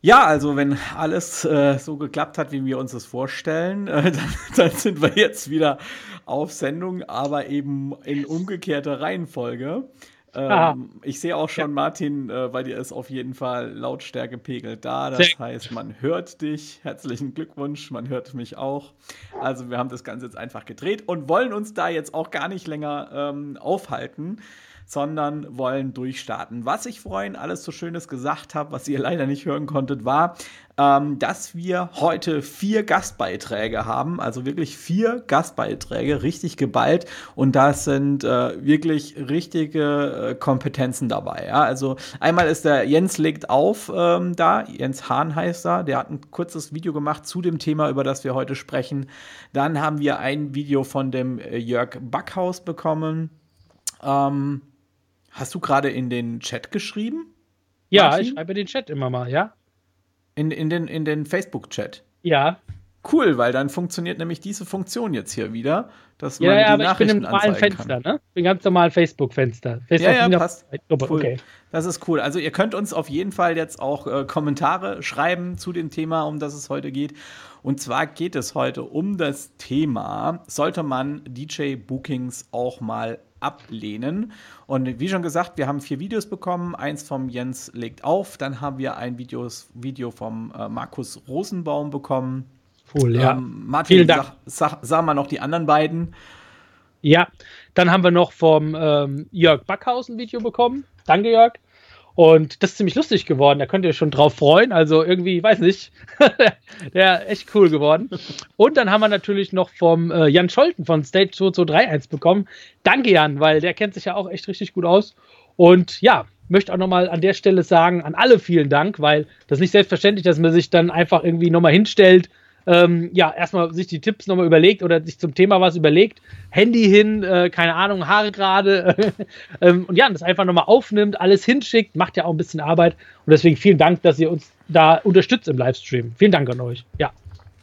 Ja, also wenn alles äh, so geklappt hat, wie wir uns das vorstellen, äh, dann, dann, sind wir jetzt wieder auf Sendung, aber eben in umgekehrter Reihenfolge. Ähm, ich sehe auch schon. Martin, äh, bei dir ist auf jeden Fall Lautstärke pegelt da. Das heißt, man hört dich. Herzlichen Glückwunsch, man hört mich auch. Also wir haben das Ganze jetzt einfach gedreht und wollen uns da jetzt auch gar nicht länger ähm, aufhalten sondern wollen durchstarten. Was ich vorhin alles so Schönes gesagt habe, was ihr leider nicht hören konntet, war, ähm, dass wir heute vier Gastbeiträge haben, also wirklich vier Gastbeiträge, richtig geballt und da sind äh, wirklich richtige äh, Kompetenzen dabei. Ja? Also einmal ist der Jens legt auf ähm, da, Jens Hahn heißt er, der hat ein kurzes Video gemacht zu dem Thema, über das wir heute sprechen. Dann haben wir ein Video von dem äh, Jörg Backhaus bekommen. Ähm, Hast du gerade in den Chat geschrieben? Ja, Martin? ich schreibe den Chat immer mal, ja. In, in den, in den Facebook-Chat? Ja. Cool, weil dann funktioniert nämlich diese Funktion jetzt hier wieder, dass man ja, ja, die aber Nachrichten ich bin im normalen Fenster, kann. ne? Ich bin ganz normal Facebook-Fenster. Facebook ja, ja, passt. Cool. Okay. Das ist cool. Also ihr könnt uns auf jeden Fall jetzt auch äh, Kommentare schreiben zu dem Thema, um das es heute geht. Und zwar geht es heute um das Thema, sollte man DJ-Bookings auch mal ablehnen. Und wie schon gesagt, wir haben vier Videos bekommen. Eins vom Jens legt auf. Dann haben wir ein Videos, Video vom äh, Markus Rosenbaum bekommen. Cool, ja. Ähm, Martin, sag, sag, sag mal noch die anderen beiden. Ja, dann haben wir noch vom ähm, Jörg Backhausen Video bekommen. Danke, Jörg. Und das ist ziemlich lustig geworden. Da könnt ihr schon drauf freuen. Also irgendwie, weiß nicht, der echt cool geworden. Und dann haben wir natürlich noch vom äh, Jan Scholten von Stage 2231 bekommen. Danke, Jan, weil der kennt sich ja auch echt richtig gut aus. Und ja, möchte auch nochmal an der Stelle sagen, an alle vielen Dank, weil das ist nicht selbstverständlich, dass man sich dann einfach irgendwie nochmal hinstellt ähm, ja, erstmal sich die Tipps nochmal überlegt oder sich zum Thema was überlegt, Handy hin, äh, keine Ahnung, Haare gerade ähm, und ja, das einfach nochmal aufnimmt, alles hinschickt, macht ja auch ein bisschen Arbeit und deswegen vielen Dank, dass ihr uns da unterstützt im Livestream. Vielen Dank an euch. Ja.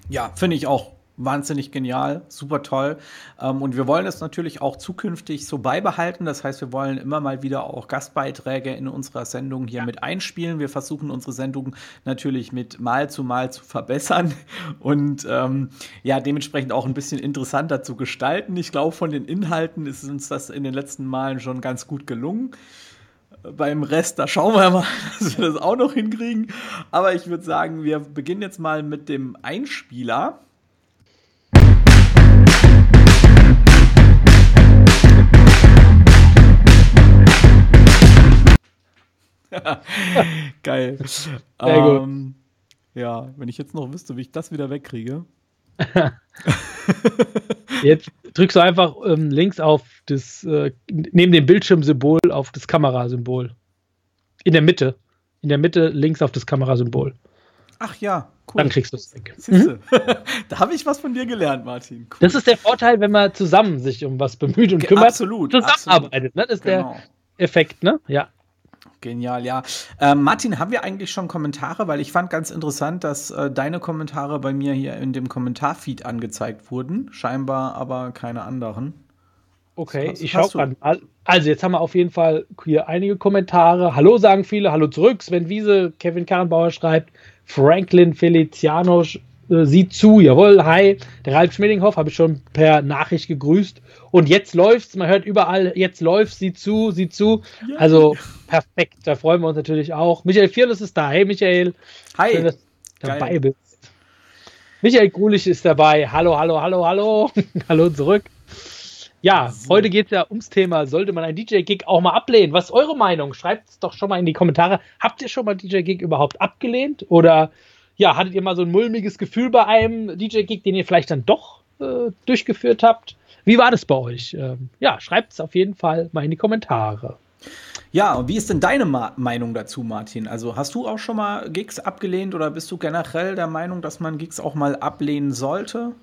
Ja, finde ich auch wahnsinnig genial, super toll. Ähm, und wir wollen es natürlich auch zukünftig so beibehalten. Das heißt, wir wollen immer mal wieder auch Gastbeiträge in unserer Sendung hier mit einspielen. Wir versuchen unsere Sendung natürlich mit Mal zu Mal zu verbessern und ähm, ja, dementsprechend auch ein bisschen interessanter zu gestalten. Ich glaube, von den Inhalten ist uns das in den letzten Malen schon ganz gut gelungen beim Rest, da schauen wir mal, dass wir das auch noch hinkriegen. Aber ich würde sagen, wir beginnen jetzt mal mit dem Einspieler. Geil. Ähm, ja, wenn ich jetzt noch wüsste, wie ich das wieder wegkriege. jetzt drückst du einfach ähm, links auf das, äh, neben dem Bildschirmsymbol auf das Kamerasymbol. In der Mitte. In der Mitte links auf das Kamerasymbol. Ach ja, cool. Dann kriegst du es weg. Mhm. da habe ich was von dir gelernt, Martin. Cool. Das ist der Vorteil, wenn man zusammen sich um was bemüht und kümmert. Absolut. Zusammenarbeitet. Ne? Das ist genau. der Effekt, ne? Ja. Genial, ja. Ähm, Martin, haben wir eigentlich schon Kommentare? Weil ich fand ganz interessant, dass äh, deine Kommentare bei mir hier in dem Kommentarfeed angezeigt wurden. Scheinbar aber keine anderen. Okay, hast, ich schaue gerade. Also, jetzt haben wir auf jeden Fall hier einige Kommentare. Hallo sagen viele, hallo zurück. Sven Wiese, Kevin Karrenbauer schreibt, Franklin Feliciano äh, sieht zu, jawohl, hi. Der Ralf Schmidinghoff habe ich schon per Nachricht gegrüßt. Und jetzt läuft's, man hört überall, jetzt läuft's, sieht zu, sieht zu. Yeah. Also perfekt, da freuen wir uns natürlich auch. Michael Vierles ist da. Hey Michael. Hi. Schön, dass du dabei bist. Michael Grulich ist dabei. Hallo, hallo, hallo, hallo. hallo zurück. Ja, so. heute geht es ja ums Thema, sollte man einen DJ-Gig auch mal ablehnen? Was ist eure Meinung? Schreibt es doch schon mal in die Kommentare. Habt ihr schon mal DJ-Gig überhaupt abgelehnt? Oder ja, hattet ihr mal so ein mulmiges Gefühl bei einem DJ-Gig, den ihr vielleicht dann doch äh, durchgeführt habt? Wie war das bei euch? Ähm, ja, schreibt es auf jeden Fall mal in die Kommentare. Ja, und wie ist denn deine Ma Meinung dazu, Martin? Also hast du auch schon mal Gigs abgelehnt oder bist du generell der Meinung, dass man Gigs auch mal ablehnen sollte?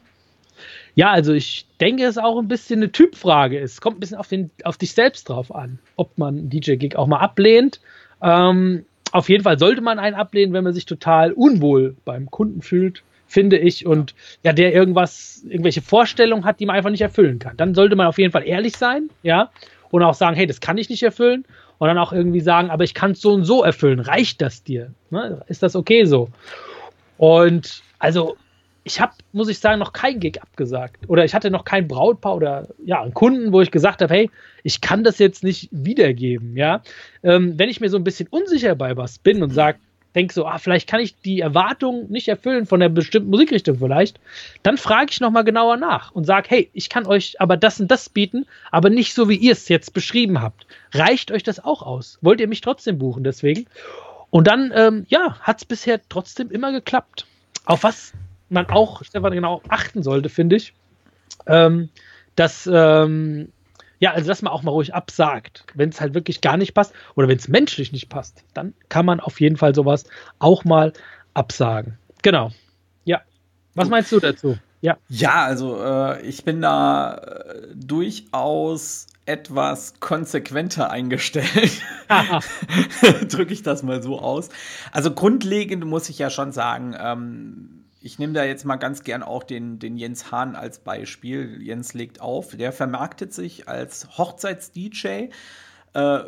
Ja, also ich denke, es ist auch ein bisschen eine Typfrage ist. Kommt ein bisschen auf, den, auf dich selbst drauf an, ob man einen DJ-Gig auch mal ablehnt. Ähm, auf jeden Fall sollte man einen ablehnen, wenn man sich total unwohl beim Kunden fühlt, finde ich, und ja, der irgendwas, irgendwelche Vorstellungen hat, die man einfach nicht erfüllen kann. Dann sollte man auf jeden Fall ehrlich sein, ja, und auch sagen, hey, das kann ich nicht erfüllen. und dann auch irgendwie sagen, aber ich kann es so und so erfüllen. Reicht das dir? Ne? Ist das okay so? Und also ich habe, muss ich sagen, noch kein Gig abgesagt. Oder ich hatte noch kein Brautpaar oder ja, einen Kunden, wo ich gesagt habe, hey, ich kann das jetzt nicht wiedergeben. Ja, ähm, wenn ich mir so ein bisschen unsicher bei was bin und sage, denke so, ah, vielleicht kann ich die Erwartung nicht erfüllen von der bestimmten Musikrichtung vielleicht, dann frage ich nochmal genauer nach und sage, hey, ich kann euch aber das und das bieten, aber nicht so, wie ihr es jetzt beschrieben habt. Reicht euch das auch aus? Wollt ihr mich trotzdem buchen deswegen? Und dann, ähm, ja, hat es bisher trotzdem immer geklappt. Auf was man auch, Stefan, genau achten sollte, finde ich, ähm, dass, ähm, ja, also dass man auch mal ruhig absagt, wenn es halt wirklich gar nicht passt oder wenn es menschlich nicht passt, dann kann man auf jeden Fall sowas auch mal absagen. Genau. Ja. Was meinst du dazu? Ja. Ja, also äh, ich bin da äh, durchaus etwas konsequenter eingestellt. Drücke ich das mal so aus. Also grundlegend muss ich ja schon sagen, ähm, ich nehme da jetzt mal ganz gern auch den, den Jens Hahn als Beispiel. Jens legt auf, der vermarktet sich als Hochzeits-DJ äh,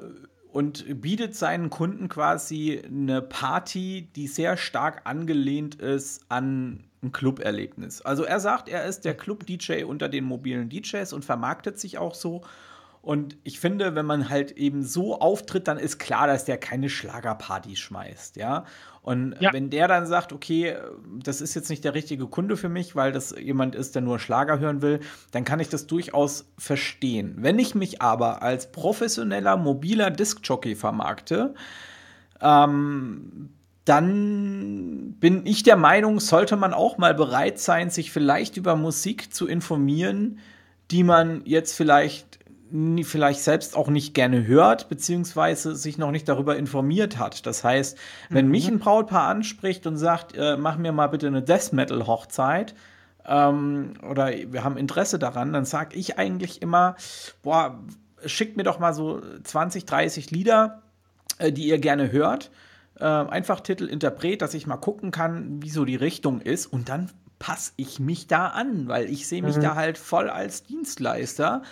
und bietet seinen Kunden quasi eine Party, die sehr stark angelehnt ist an ein Club-Erlebnis. Also er sagt, er ist der Club-DJ unter den mobilen DJs und vermarktet sich auch so. Und ich finde, wenn man halt eben so auftritt, dann ist klar, dass der keine Schlagerparty schmeißt, ja. Und ja. wenn der dann sagt, okay, das ist jetzt nicht der richtige Kunde für mich, weil das jemand ist, der nur Schlager hören will, dann kann ich das durchaus verstehen. Wenn ich mich aber als professioneller mobiler Diskjockey vermarkte, ähm, dann bin ich der Meinung, sollte man auch mal bereit sein, sich vielleicht über Musik zu informieren, die man jetzt vielleicht vielleicht selbst auch nicht gerne hört, beziehungsweise sich noch nicht darüber informiert hat. Das heißt, wenn mhm. mich ein Brautpaar anspricht und sagt, äh, mach mir mal bitte eine Death Metal Hochzeit, ähm, oder wir haben Interesse daran, dann sage ich eigentlich immer, boah, schickt mir doch mal so 20, 30 Lieder, äh, die ihr gerne hört. Äh, einfach Titel, Interpret, dass ich mal gucken kann, wie so die Richtung ist. Und dann passe ich mich da an, weil ich sehe mich mhm. da halt voll als Dienstleister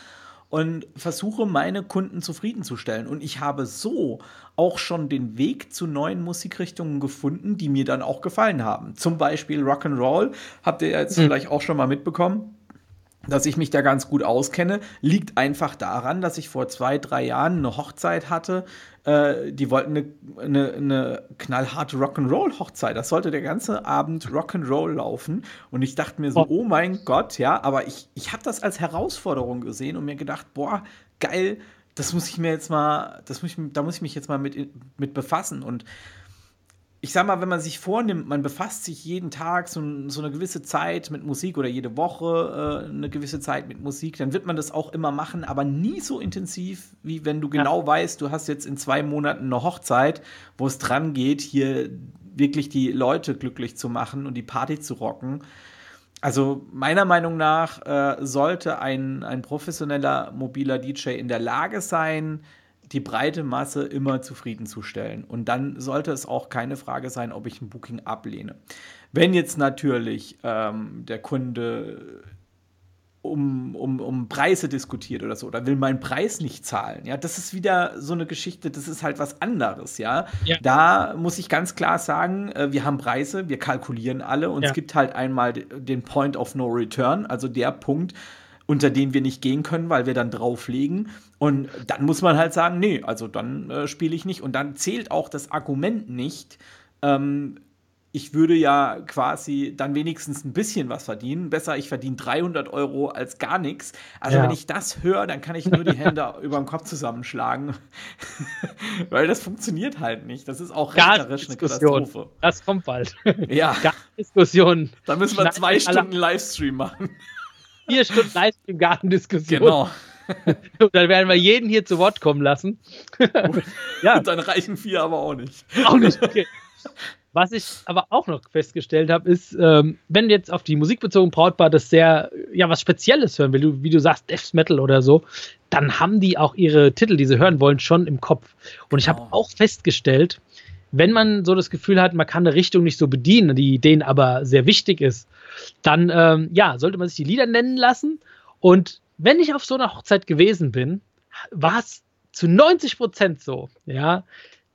und versuche meine Kunden zufriedenzustellen. Und ich habe so auch schon den Weg zu neuen Musikrichtungen gefunden, die mir dann auch gefallen haben. Zum Beispiel Rock'n'Roll, habt ihr jetzt mhm. vielleicht auch schon mal mitbekommen dass ich mich da ganz gut auskenne, liegt einfach daran, dass ich vor zwei, drei Jahren eine Hochzeit hatte. Äh, die wollten eine, eine, eine knallharte Rock'n'Roll-Hochzeit. Das sollte der ganze Abend Rock'n'Roll laufen. Und ich dachte mir so, oh, oh mein Gott, ja, aber ich, ich habe das als Herausforderung gesehen und mir gedacht, boah, geil, das muss ich mir jetzt mal, das muss ich, da muss ich mich jetzt mal mit, mit befassen. Und ich sag mal, wenn man sich vornimmt, man befasst sich jeden Tag so, so eine gewisse Zeit mit Musik oder jede Woche äh, eine gewisse Zeit mit Musik, dann wird man das auch immer machen, aber nie so intensiv, wie wenn du genau ja. weißt, du hast jetzt in zwei Monaten eine Hochzeit, wo es dran geht, hier wirklich die Leute glücklich zu machen und die Party zu rocken. Also meiner Meinung nach äh, sollte ein, ein professioneller mobiler DJ in der Lage sein, die breite Masse immer zufriedenzustellen. Und dann sollte es auch keine Frage sein, ob ich ein Booking ablehne. Wenn jetzt natürlich ähm, der Kunde um, um, um Preise diskutiert oder so, oder will meinen Preis nicht zahlen, ja, das ist wieder so eine Geschichte, das ist halt was anderes, ja. ja. Da muss ich ganz klar sagen, äh, wir haben Preise, wir kalkulieren alle und ja. es gibt halt einmal den Point of No Return, also der Punkt, unter den wir nicht gehen können, weil wir dann drauflegen. Und dann muss man halt sagen, nee, also dann äh, spiele ich nicht. Und dann zählt auch das Argument nicht, ähm, ich würde ja quasi dann wenigstens ein bisschen was verdienen. Besser, ich verdiene 300 Euro als gar nichts. Also ja. wenn ich das höre, dann kann ich nur die Hände über dem Kopf zusammenschlagen. Weil das funktioniert halt nicht. Das ist auch rechterisch eine Katastrophe. Das kommt bald. Ja. Diskussion. Da müssen wir zwei Stunden Livestream machen vier Stunden Livestream-Gartendiskussion. Genau. Und dann werden wir jeden hier zu Wort kommen lassen. ja. Und dann reichen vier aber auch nicht. Auch nicht, okay. Was ich aber auch noch festgestellt habe, ist, ähm, wenn jetzt auf die Musik bezogen Brautpaar das sehr, ja, was Spezielles hören will, wie du sagst, Death Metal oder so, dann haben die auch ihre Titel, die sie hören wollen, schon im Kopf. Und ich habe oh. auch festgestellt, wenn man so das Gefühl hat, man kann eine Richtung nicht so bedienen, die denen aber sehr wichtig ist, dann ähm, ja, sollte man sich die Lieder nennen lassen. Und wenn ich auf so einer Hochzeit gewesen bin, war es zu 90 Prozent so, ja,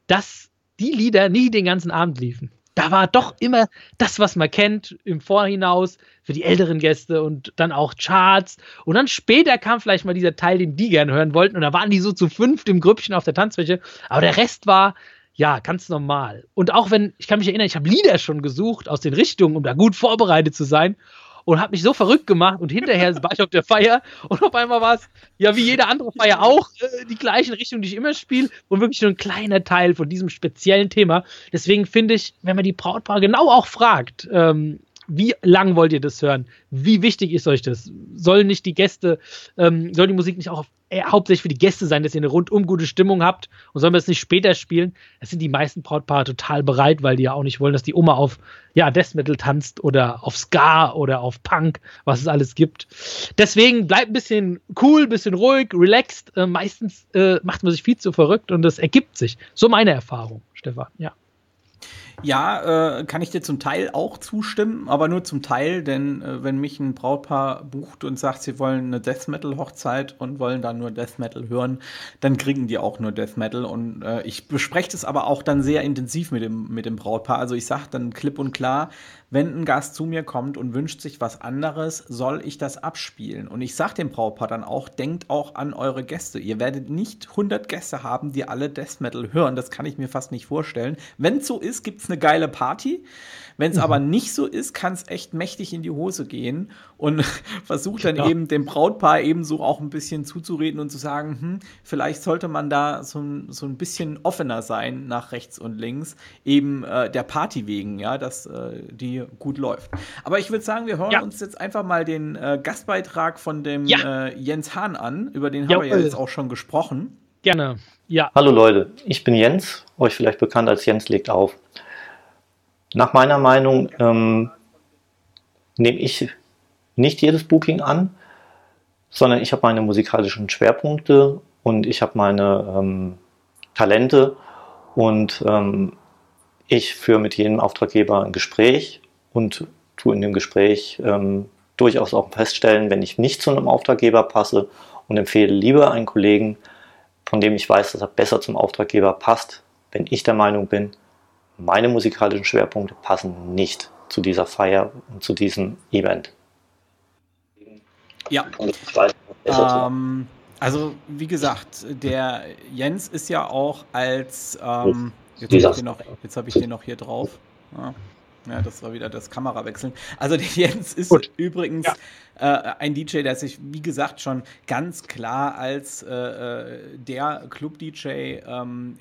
dass die Lieder nie den ganzen Abend liefen. Da war doch immer das, was man kennt, im Vorhinaus für die älteren Gäste und dann auch Charts. Und dann später kam vielleicht mal dieser Teil, den die gerne hören wollten. Und da waren die so zu fünft im Grüppchen auf der Tanzfläche. Aber der Rest war, ja, ganz normal. Und auch wenn, ich kann mich erinnern, ich habe Lieder schon gesucht aus den Richtungen, um da gut vorbereitet zu sein und habe mich so verrückt gemacht und hinterher war ich auf der Feier und auf einmal war es, ja, wie jede andere Feier auch, äh, die gleichen Richtungen, die ich immer spiele und wirklich nur ein kleiner Teil von diesem speziellen Thema. Deswegen finde ich, wenn man die Brautpaare genau auch fragt, ähm, wie lang wollt ihr das hören? Wie wichtig ist euch das? Sollen nicht die Gäste, ähm, soll die Musik nicht auch auf, äh, hauptsächlich für die Gäste sein, dass ihr eine rundum gute Stimmung habt und sollen wir es nicht später spielen? Das sind die meisten Brautpaare total bereit, weil die ja auch nicht wollen, dass die Oma auf ja, Death Metal tanzt oder auf Ska oder auf Punk, was es alles gibt. Deswegen bleibt ein bisschen cool, ein bisschen ruhig, relaxed. Äh, meistens äh, macht man sich viel zu verrückt und das ergibt sich. So meine Erfahrung, Stefan. Ja. Ja, äh, kann ich dir zum Teil auch zustimmen, aber nur zum Teil, denn äh, wenn mich ein Brautpaar bucht und sagt, sie wollen eine Death Metal Hochzeit und wollen dann nur Death Metal hören, dann kriegen die auch nur Death Metal und äh, ich bespreche das aber auch dann sehr intensiv mit dem mit dem Brautpaar. Also ich sage dann klipp und klar, wenn ein Gast zu mir kommt und wünscht sich was anderes, soll ich das abspielen. Und ich sage dem Brautpaar dann auch, denkt auch an eure Gäste. Ihr werdet nicht 100 Gäste haben, die alle Death Metal hören. Das kann ich mir fast nicht vorstellen. Wenn so ist, gibt es eine geile Party. Wenn es mhm. aber nicht so ist, kann es echt mächtig in die Hose gehen und versucht dann ja. eben dem Brautpaar ebenso auch ein bisschen zuzureden und zu sagen, hm, vielleicht sollte man da so, so ein bisschen offener sein nach rechts und links, eben äh, der Party wegen, ja, dass äh, die gut läuft. Aber ich würde sagen, wir hören ja. uns jetzt einfach mal den äh, Gastbeitrag von dem ja. äh, Jens Hahn an, über den haben wir ja jetzt auch schon gesprochen. Gerne, ja. Hallo Leute, ich bin Jens, euch vielleicht bekannt als Jens legt auf. Nach meiner Meinung ähm, nehme ich nicht jedes Booking an, sondern ich habe meine musikalischen Schwerpunkte und ich habe meine ähm, Talente. Und ähm, ich führe mit jedem Auftraggeber ein Gespräch und tue in dem Gespräch ähm, durchaus auch feststellen, wenn ich nicht zu einem Auftraggeber passe und empfehle lieber einen Kollegen, von dem ich weiß, dass er besser zum Auftraggeber passt, wenn ich der Meinung bin, meine musikalischen Schwerpunkte passen nicht zu dieser Feier und zu diesem Event. Ja. Ähm, also wie gesagt, der Jens ist ja auch als ähm, jetzt habe ich, noch, hab ich den noch hier drauf. Ja. Ja, das war wieder das Kamerawechseln. Also der Jens ist Gut. übrigens ja. äh, ein DJ, der sich, wie gesagt, schon ganz klar als äh, äh der Club-DJ ähm,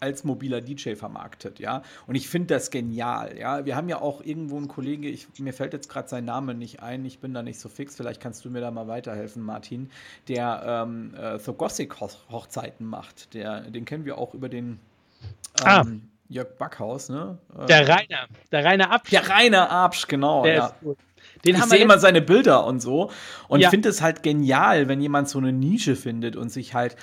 als mobiler DJ vermarktet, ja. Und ich finde das genial, ja. Wir haben ja auch irgendwo einen Kollegen, ich, mir fällt jetzt gerade sein Name nicht ein, ich bin da nicht so fix, vielleicht kannst du mir da mal weiterhelfen, Martin, der ähm, äh, so Gothic-Hochzeiten macht. Der, den kennen wir auch über den ah. ähm, ah. Jörg Backhaus, ne? Der Rainer, der Rainer Absch. Der Rainer Absch, genau, der ja. Den ich sehe immer seine Bilder und so und ja. finde es halt genial, wenn jemand so eine Nische findet und sich halt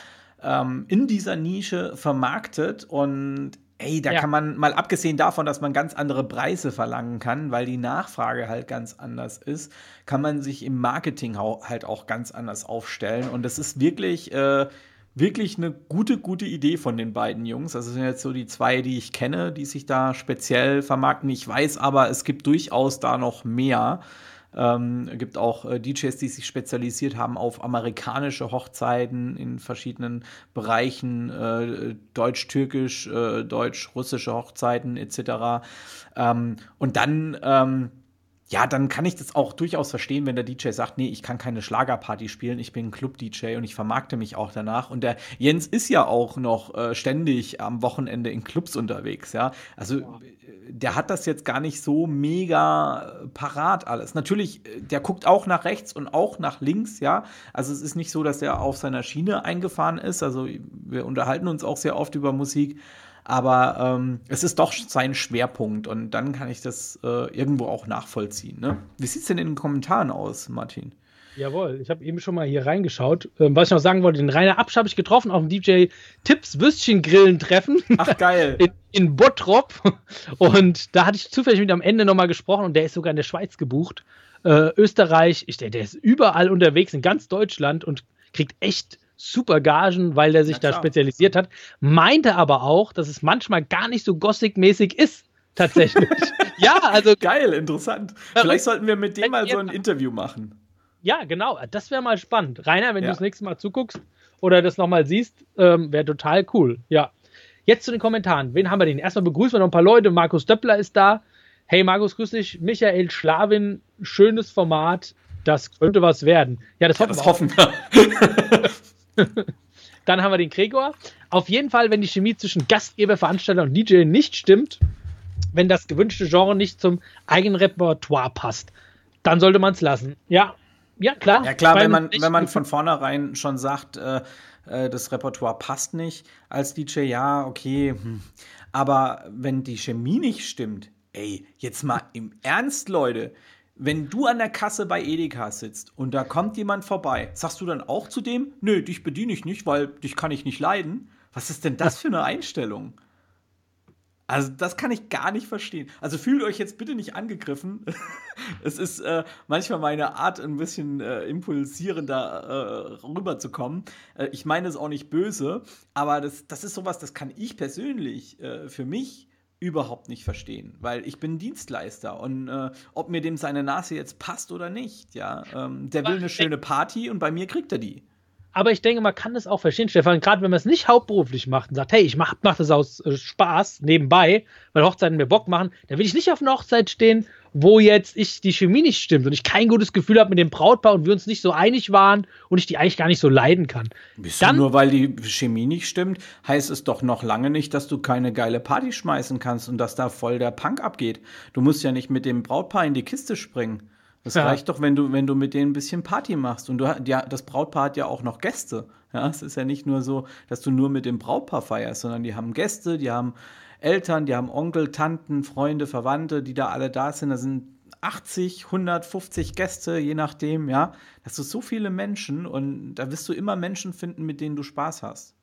ähm, in dieser Nische vermarktet und ey, da ja. kann man mal abgesehen davon, dass man ganz andere Preise verlangen kann, weil die Nachfrage halt ganz anders ist, kann man sich im Marketing halt auch ganz anders aufstellen und das ist wirklich äh, wirklich eine gute, gute Idee von den beiden Jungs. Also sind jetzt so die zwei, die ich kenne, die sich da speziell vermarkten. Ich weiß aber, es gibt durchaus da noch mehr. Ähm, gibt auch äh, DJs, die sich spezialisiert haben auf amerikanische Hochzeiten in verschiedenen Bereichen, äh, deutsch-türkisch, äh, deutsch-russische Hochzeiten etc. Ähm, und dann ähm, ja, dann kann ich das auch durchaus verstehen, wenn der DJ sagt, nee, ich kann keine Schlagerparty spielen, ich bin Club-DJ und ich vermarkte mich auch danach. Und der Jens ist ja auch noch äh, ständig am Wochenende in Clubs unterwegs, ja. Also ja. der hat das jetzt gar nicht so mega parat alles. Natürlich, äh, der guckt auch nach rechts und auch nach links, ja. Also es ist nicht so, dass er auf seiner Schiene eingefahren ist. Also wir unterhalten uns auch sehr oft über Musik aber ähm, es ist doch sein Schwerpunkt und dann kann ich das äh, irgendwo auch nachvollziehen. Ne? Wie sieht es denn in den Kommentaren aus, Martin? Jawohl, ich habe eben schon mal hier reingeschaut. Ähm, was ich noch sagen wollte, den Rainer Absch habe ich getroffen auf dem DJ Tipps Würstchen Grillen Treffen. Ach geil. in, in Bottrop. Und da hatte ich zufällig mit am Ende nochmal gesprochen und der ist sogar in der Schweiz gebucht. Äh, Österreich, ich, der, der ist überall unterwegs in ganz Deutschland und kriegt echt super Gagen, weil der sich da spezialisiert hat. Meinte aber auch, dass es manchmal gar nicht so Gothic-mäßig ist. Tatsächlich. ja, also. Geil, interessant. Vielleicht sollten wir mit dem mal so ein Interview machen. Ja, genau. Das wäre mal spannend. Rainer, wenn ja. du das nächste Mal zuguckst oder das nochmal siehst, ähm, wäre total cool. Ja. Jetzt zu den Kommentaren. Wen haben wir denn? Erstmal begrüßen wir noch ein paar Leute. Markus Döppler ist da. Hey Markus, grüß dich. Michael Schlawin, schönes Format. Das könnte was werden. Ja, das, ja, das hoffen wir. Dann haben wir den Gregor. Auf jeden Fall, wenn die Chemie zwischen Gastgeber, Veranstalter und DJ nicht stimmt, wenn das gewünschte Genre nicht zum eigenen Repertoire passt, dann sollte man es lassen. Ja, ja, klar. Ja, klar, wenn man, wenn man von vornherein schon sagt, äh, äh, das Repertoire passt nicht als DJ, ja, okay. Hm. Aber wenn die Chemie nicht stimmt, ey, jetzt mal im Ernst, Leute, wenn du an der Kasse bei Edeka sitzt und da kommt jemand vorbei, sagst du dann auch zu dem, nö, dich bediene ich nicht, weil dich kann ich nicht leiden? Was ist denn das für eine Einstellung? Also, das kann ich gar nicht verstehen. Also, fühlt euch jetzt bitte nicht angegriffen. es ist äh, manchmal meine Art, ein bisschen äh, impulsierender äh, rüberzukommen. Äh, ich meine es auch nicht böse, aber das, das ist sowas, das kann ich persönlich äh, für mich überhaupt nicht verstehen, weil ich bin Dienstleister und äh, ob mir dem seine Nase jetzt passt oder nicht, ja, ähm, der will eine schöne Party und bei mir kriegt er die. Aber ich denke, man kann das auch verstehen, Stefan, gerade wenn man es nicht hauptberuflich macht und sagt, hey, ich mache mach das aus äh, Spaß nebenbei, weil Hochzeiten mir Bock machen, dann will ich nicht auf einer Hochzeit stehen, wo jetzt ich die Chemie nicht stimmt und ich kein gutes Gefühl habe mit dem Brautpaar und wir uns nicht so einig waren und ich die eigentlich gar nicht so leiden kann. Bist dann, nur weil die Chemie nicht stimmt, heißt es doch noch lange nicht, dass du keine geile Party schmeißen kannst und dass da voll der Punk abgeht. Du musst ja nicht mit dem Brautpaar in die Kiste springen. Das ja. reicht doch, wenn du, wenn du mit denen ein bisschen Party machst. Und du, ja, das Brautpaar hat ja auch noch Gäste. Ja, es ist ja nicht nur so, dass du nur mit dem Brautpaar feierst, sondern die haben Gäste, die haben Eltern, die haben Onkel, Tanten, Freunde, Verwandte, die da alle da sind. Da sind 80, 150 Gäste, je nachdem, ja. Das sind so viele Menschen und da wirst du immer Menschen finden, mit denen du Spaß hast.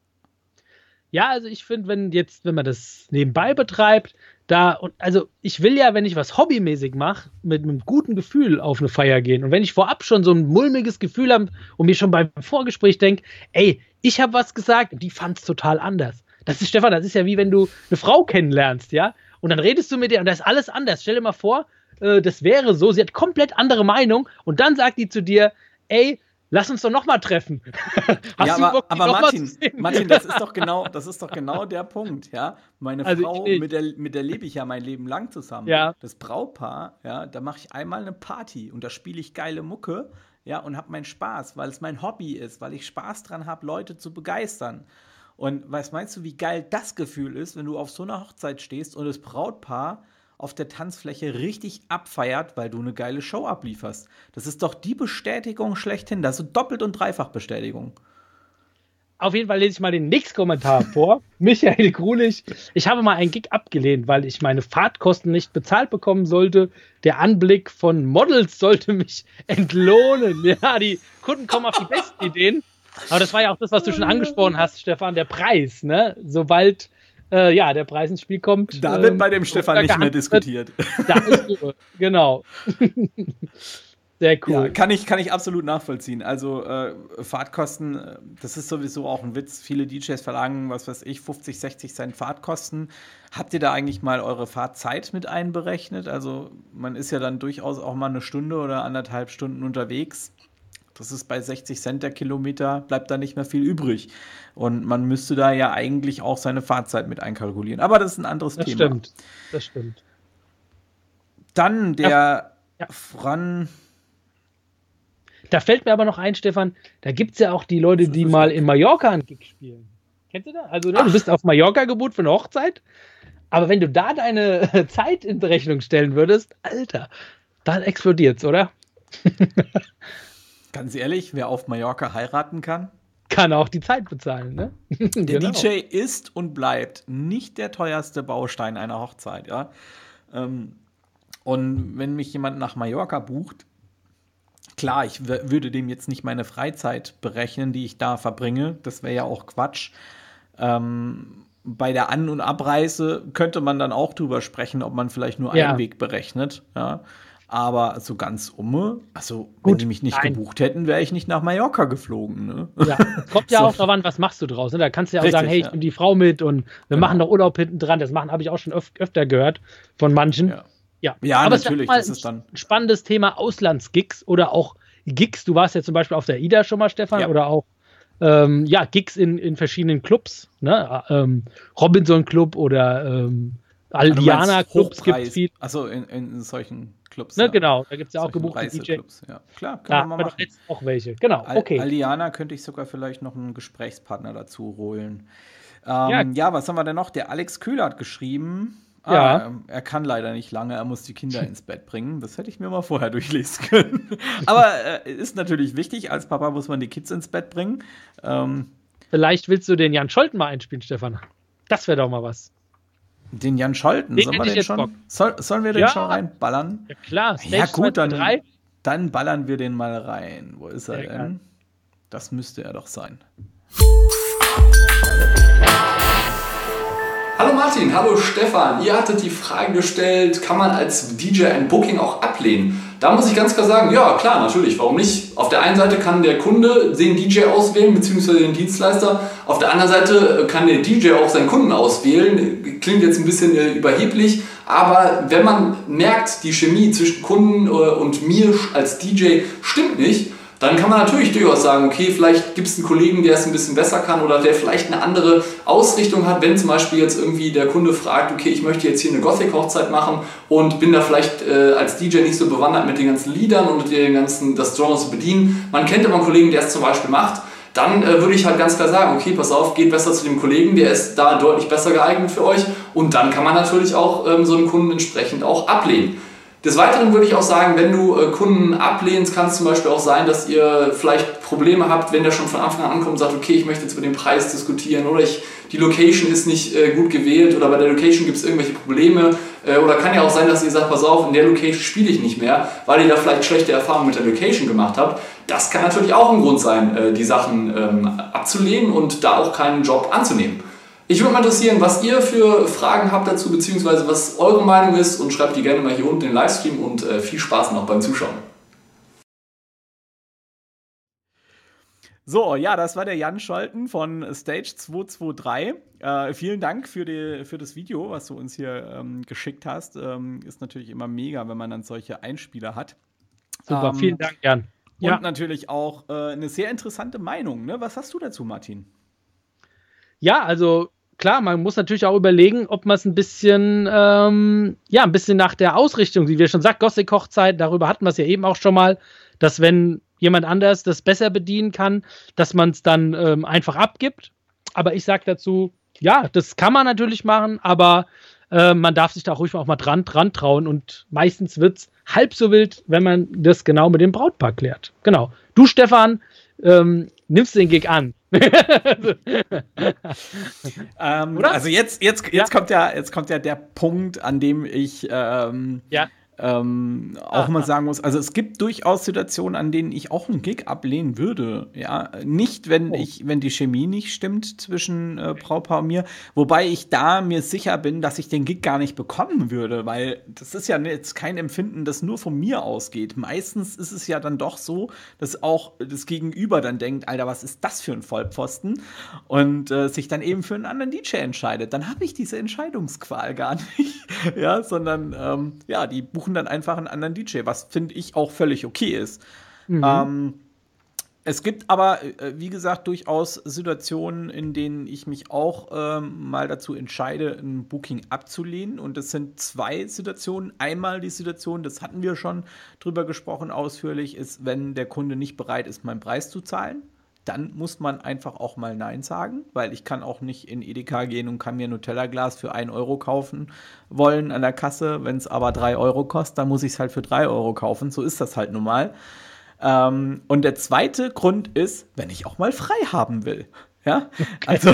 Ja, also ich finde, wenn jetzt, wenn man das nebenbei betreibt, da, und also ich will ja, wenn ich was hobbymäßig mache, mit einem guten Gefühl auf eine Feier gehen. Und wenn ich vorab schon so ein mulmiges Gefühl habe und mir schon beim Vorgespräch denke, ey, ich habe was gesagt und die fand es total anders. Das ist, Stefan, das ist ja wie wenn du eine Frau kennenlernst, ja? Und dann redest du mit ihr und da ist alles anders. Stell dir mal vor, äh, das wäre so, sie hat komplett andere Meinung und dann sagt die zu dir, ey, lass uns doch noch mal treffen. Hast ja, aber, aber Martin, Martin, das ist doch genau, das ist doch genau der Punkt, ja. Meine also Frau, ich, mit der, mit der lebe ich ja mein Leben lang zusammen. Ja. Das Brautpaar, ja, da mache ich einmal eine Party und da spiele ich geile Mucke, ja, und habe meinen Spaß, weil es mein Hobby ist, weil ich Spaß dran habe, Leute zu begeistern. Und was meinst du, wie geil das Gefühl ist, wenn du auf so einer Hochzeit stehst und das Brautpaar auf der Tanzfläche richtig abfeiert, weil du eine geile Show ablieferst. Das ist doch die Bestätigung schlechthin. Das ist doppelt und dreifach Bestätigung. Auf jeden Fall lese ich mal den nächsten Kommentar vor. Michael Grulich. Ich habe mal einen Gig abgelehnt, weil ich meine Fahrtkosten nicht bezahlt bekommen sollte. Der Anblick von Models sollte mich entlohnen. Ja, die Kunden kommen auf die besten Ideen. Aber das war ja auch das, was du schon angesprochen hast, Stefan, der Preis. Ne? Sobald äh, ja, der Preis ins Spiel kommt. Da wird ähm, bei dem Stefan nicht mehr diskutiert. Da ist Ruhe. Genau. Sehr cool. Ja, kann, ich, kann ich absolut nachvollziehen. Also äh, Fahrtkosten, äh, das ist sowieso auch ein Witz. Viele DJs verlangen, was weiß ich, 50, 60 Cent Fahrtkosten. Habt ihr da eigentlich mal eure Fahrzeit mit einberechnet? Also man ist ja dann durchaus auch mal eine Stunde oder anderthalb Stunden unterwegs. Das ist bei 60 Cent der Kilometer, bleibt da nicht mehr viel übrig. Und man müsste da ja eigentlich auch seine Fahrzeit mit einkalkulieren. Aber das ist ein anderes das Thema. Das stimmt, das stimmt. Dann der ja. Ja. Fran. Da fällt mir aber noch ein, Stefan, da gibt es ja auch die Leute, die mal in Mallorca einen Gig spielen. Kennst du das? Also, ne, du bist auf Mallorca gebot für eine Hochzeit, aber wenn du da deine Zeit in Rechnung stellen würdest, Alter, dann explodiert's, oder? Ganz ehrlich, wer auf Mallorca heiraten kann, kann auch die Zeit bezahlen. Ne? Der genau. DJ ist und bleibt nicht der teuerste Baustein einer Hochzeit. Ja? Ähm, und wenn mich jemand nach Mallorca bucht, klar, ich würde dem jetzt nicht meine Freizeit berechnen, die ich da verbringe. Das wäre ja auch Quatsch. Ähm, bei der An- und Abreise könnte man dann auch drüber sprechen, ob man vielleicht nur ja. einen Weg berechnet. Ja? Aber so ganz umme, also Gut, wenn die mich nicht nein. gebucht hätten, wäre ich nicht nach Mallorca geflogen. Ne? Ja, kommt ja so. auch darauf an, was machst du draus. Ne? Da kannst du ja auch Richtig, sagen, hey, ich ja. die Frau mit und wir genau. machen doch Urlaub hinten dran. Das machen habe ich auch schon öf öfter gehört von manchen. Ja, ja. ja Aber natürlich. Es ist dann ein spannendes Thema Auslandsgigs oder auch Gigs. Du warst ja zum Beispiel auf der IDA schon mal, Stefan, ja. oder auch ähm, ja, Gigs in, in verschiedenen Clubs, ne? Ähm, Robinson Club oder ähm, Aldiana Clubs gibt es viel. Achso, in, in solchen Clubs. Ne, ja. Genau, da gibt es ja auch gebuchte DJ. Ja. Klar, kann ja, man mal machen. Jetzt auch welche, genau, okay. Aldiana könnte ich sogar vielleicht noch einen Gesprächspartner dazu holen. Ähm, ja. ja, was haben wir denn noch? Der Alex Köhler hat geschrieben. Ah, ja. Er kann leider nicht lange, er muss die Kinder ins Bett bringen. Das hätte ich mir mal vorher durchlesen können. Aber äh, ist natürlich wichtig, als Papa muss man die Kids ins Bett bringen. Ähm, Vielleicht willst du den Jan Scholten mal einspielen, Stefan. Das wäre doch mal was. Den Jan Scholten, den sollen wir den schon, soll, sollen wir den ja. schon reinballern? Ja klar, Stage ja gut, dann, dann ballern wir den mal rein. Wo ist er Sehr denn? Geil. Das müsste er doch sein. Hallo Martin, hallo Stefan. Ihr hattet die Frage gestellt, kann man als DJ ein Booking auch ablehnen? Da muss ich ganz klar sagen, ja klar, natürlich, warum nicht? Auf der einen Seite kann der Kunde den DJ auswählen, beziehungsweise den Dienstleister. Auf der anderen Seite kann der DJ auch seinen Kunden auswählen. Klingt jetzt ein bisschen äh, überheblich, aber wenn man merkt, die Chemie zwischen Kunden äh, und mir als DJ stimmt nicht, dann kann man natürlich durchaus sagen, okay, vielleicht gibt es einen Kollegen, der es ein bisschen besser kann oder der vielleicht eine andere Ausrichtung hat, wenn zum Beispiel jetzt irgendwie der Kunde fragt, okay, ich möchte jetzt hier eine Gothic-Hochzeit machen und bin da vielleicht äh, als DJ nicht so bewandert mit den ganzen Liedern und den ganzen, das Genre zu bedienen. Man kennt aber einen Kollegen, der es zum Beispiel macht. Dann äh, würde ich halt ganz klar sagen, okay, pass auf, geht besser zu dem Kollegen, der ist da deutlich besser geeignet für euch. Und dann kann man natürlich auch ähm, so einen Kunden entsprechend auch ablehnen. Des Weiteren würde ich auch sagen, wenn du äh, Kunden ablehnst, kann es zum Beispiel auch sein, dass ihr vielleicht Probleme habt, wenn der schon von Anfang an ankommt und sagt, okay, ich möchte jetzt über den Preis diskutieren oder ich, die Location ist nicht äh, gut gewählt oder bei der Location gibt es irgendwelche Probleme. Äh, oder kann ja auch sein, dass ihr sagt, pass auf, in der Location spiele ich nicht mehr, weil ihr da vielleicht schlechte Erfahrungen mit der Location gemacht habt. Das kann natürlich auch ein Grund sein, die Sachen ähm, abzulehnen und da auch keinen Job anzunehmen. Ich würde mal interessieren, was ihr für Fragen habt dazu, beziehungsweise was eure Meinung ist und schreibt die gerne mal hier unten in den Livestream und äh, viel Spaß noch beim Zuschauen. So, ja, das war der Jan Scholten von Stage 223. Äh, vielen Dank für, die, für das Video, was du uns hier ähm, geschickt hast. Ähm, ist natürlich immer mega, wenn man dann solche Einspieler hat. Super, ähm, vielen Dank, Jan. Und ja. natürlich auch äh, eine sehr interessante Meinung. Ne? Was hast du dazu, Martin? Ja, also klar, man muss natürlich auch überlegen, ob man es ein bisschen, ähm, ja, ein bisschen nach der Ausrichtung, wie wir schon sagt, Gothic-Hochzeit, darüber hatten wir es ja eben auch schon mal, dass wenn jemand anders das besser bedienen kann, dass man es dann ähm, einfach abgibt. Aber ich sage dazu, ja, das kann man natürlich machen, aber äh, man darf sich da ruhig auch mal dran, dran trauen und meistens wird es halb so wild, wenn man das genau mit dem Brautpaar klärt. Genau. Du, Stefan, ähm, nimmst den Gig an. ähm, also jetzt, jetzt, jetzt ja. kommt ja, jetzt kommt ja der Punkt, an dem ich ähm, ja ähm, auch Aha. mal sagen muss, also es gibt durchaus Situationen, an denen ich auch einen Gig ablehnen würde. Ja, nicht wenn oh. ich, wenn die Chemie nicht stimmt zwischen äh, Brautpaar und mir, wobei ich da mir sicher bin, dass ich den Gig gar nicht bekommen würde, weil das ist ja jetzt kein Empfinden, das nur von mir ausgeht. Meistens ist es ja dann doch so, dass auch das Gegenüber dann denkt, Alter, was ist das für ein Vollpfosten? Und äh, sich dann eben für einen anderen DJ entscheidet. Dann habe ich diese Entscheidungsqual gar nicht, ja, sondern ähm, ja, die buchen dann einfach einen anderen DJ, was finde ich auch völlig okay ist. Mhm. Ähm, es gibt aber, äh, wie gesagt, durchaus Situationen, in denen ich mich auch ähm, mal dazu entscheide, ein Booking abzulehnen. Und das sind zwei Situationen. Einmal die Situation, das hatten wir schon drüber gesprochen ausführlich, ist, wenn der Kunde nicht bereit ist, meinen Preis zu zahlen dann muss man einfach auch mal Nein sagen, weil ich kann auch nicht in Edeka gehen und kann mir Nutella-Glas für 1 Euro kaufen wollen an der Kasse. Wenn es aber 3 Euro kostet, dann muss ich es halt für 3 Euro kaufen. So ist das halt nun mal. Ähm, und der zweite Grund ist, wenn ich auch mal frei haben will. Ja, also,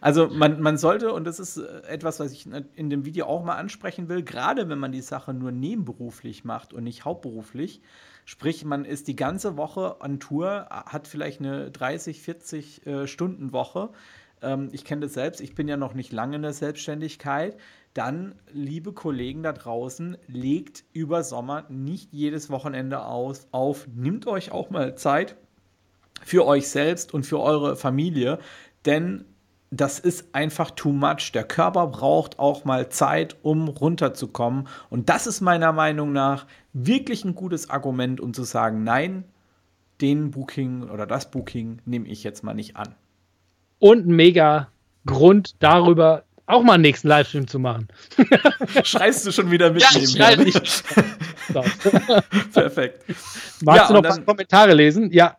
also man, man sollte, und das ist etwas, was ich in dem Video auch mal ansprechen will, gerade wenn man die Sache nur nebenberuflich macht und nicht hauptberuflich, Sprich, man ist die ganze Woche an Tour, hat vielleicht eine 30, 40 äh, Stunden Woche. ähm, ich kenne das selbst, ich bin ja noch nicht lange in der Selbstständigkeit, dann, liebe Kollegen da draußen, legt über Sommer nicht jedes Wochenende aus, auf, nimmt euch auch mal Zeit für euch selbst und für eure Familie, denn das ist einfach too much. Der Körper braucht auch mal Zeit, um runterzukommen. Und das ist meiner Meinung nach wirklich ein gutes Argument, um zu sagen, nein, den Booking oder das Booking nehme ich jetzt mal nicht an. Und ein mega Grund darüber, auch mal einen nächsten Livestream zu machen. Schreibst du schon wieder mit? Ja, ich schreibe nicht. Perfekt. Magst ja, du noch ein paar Kommentare lesen? Ja,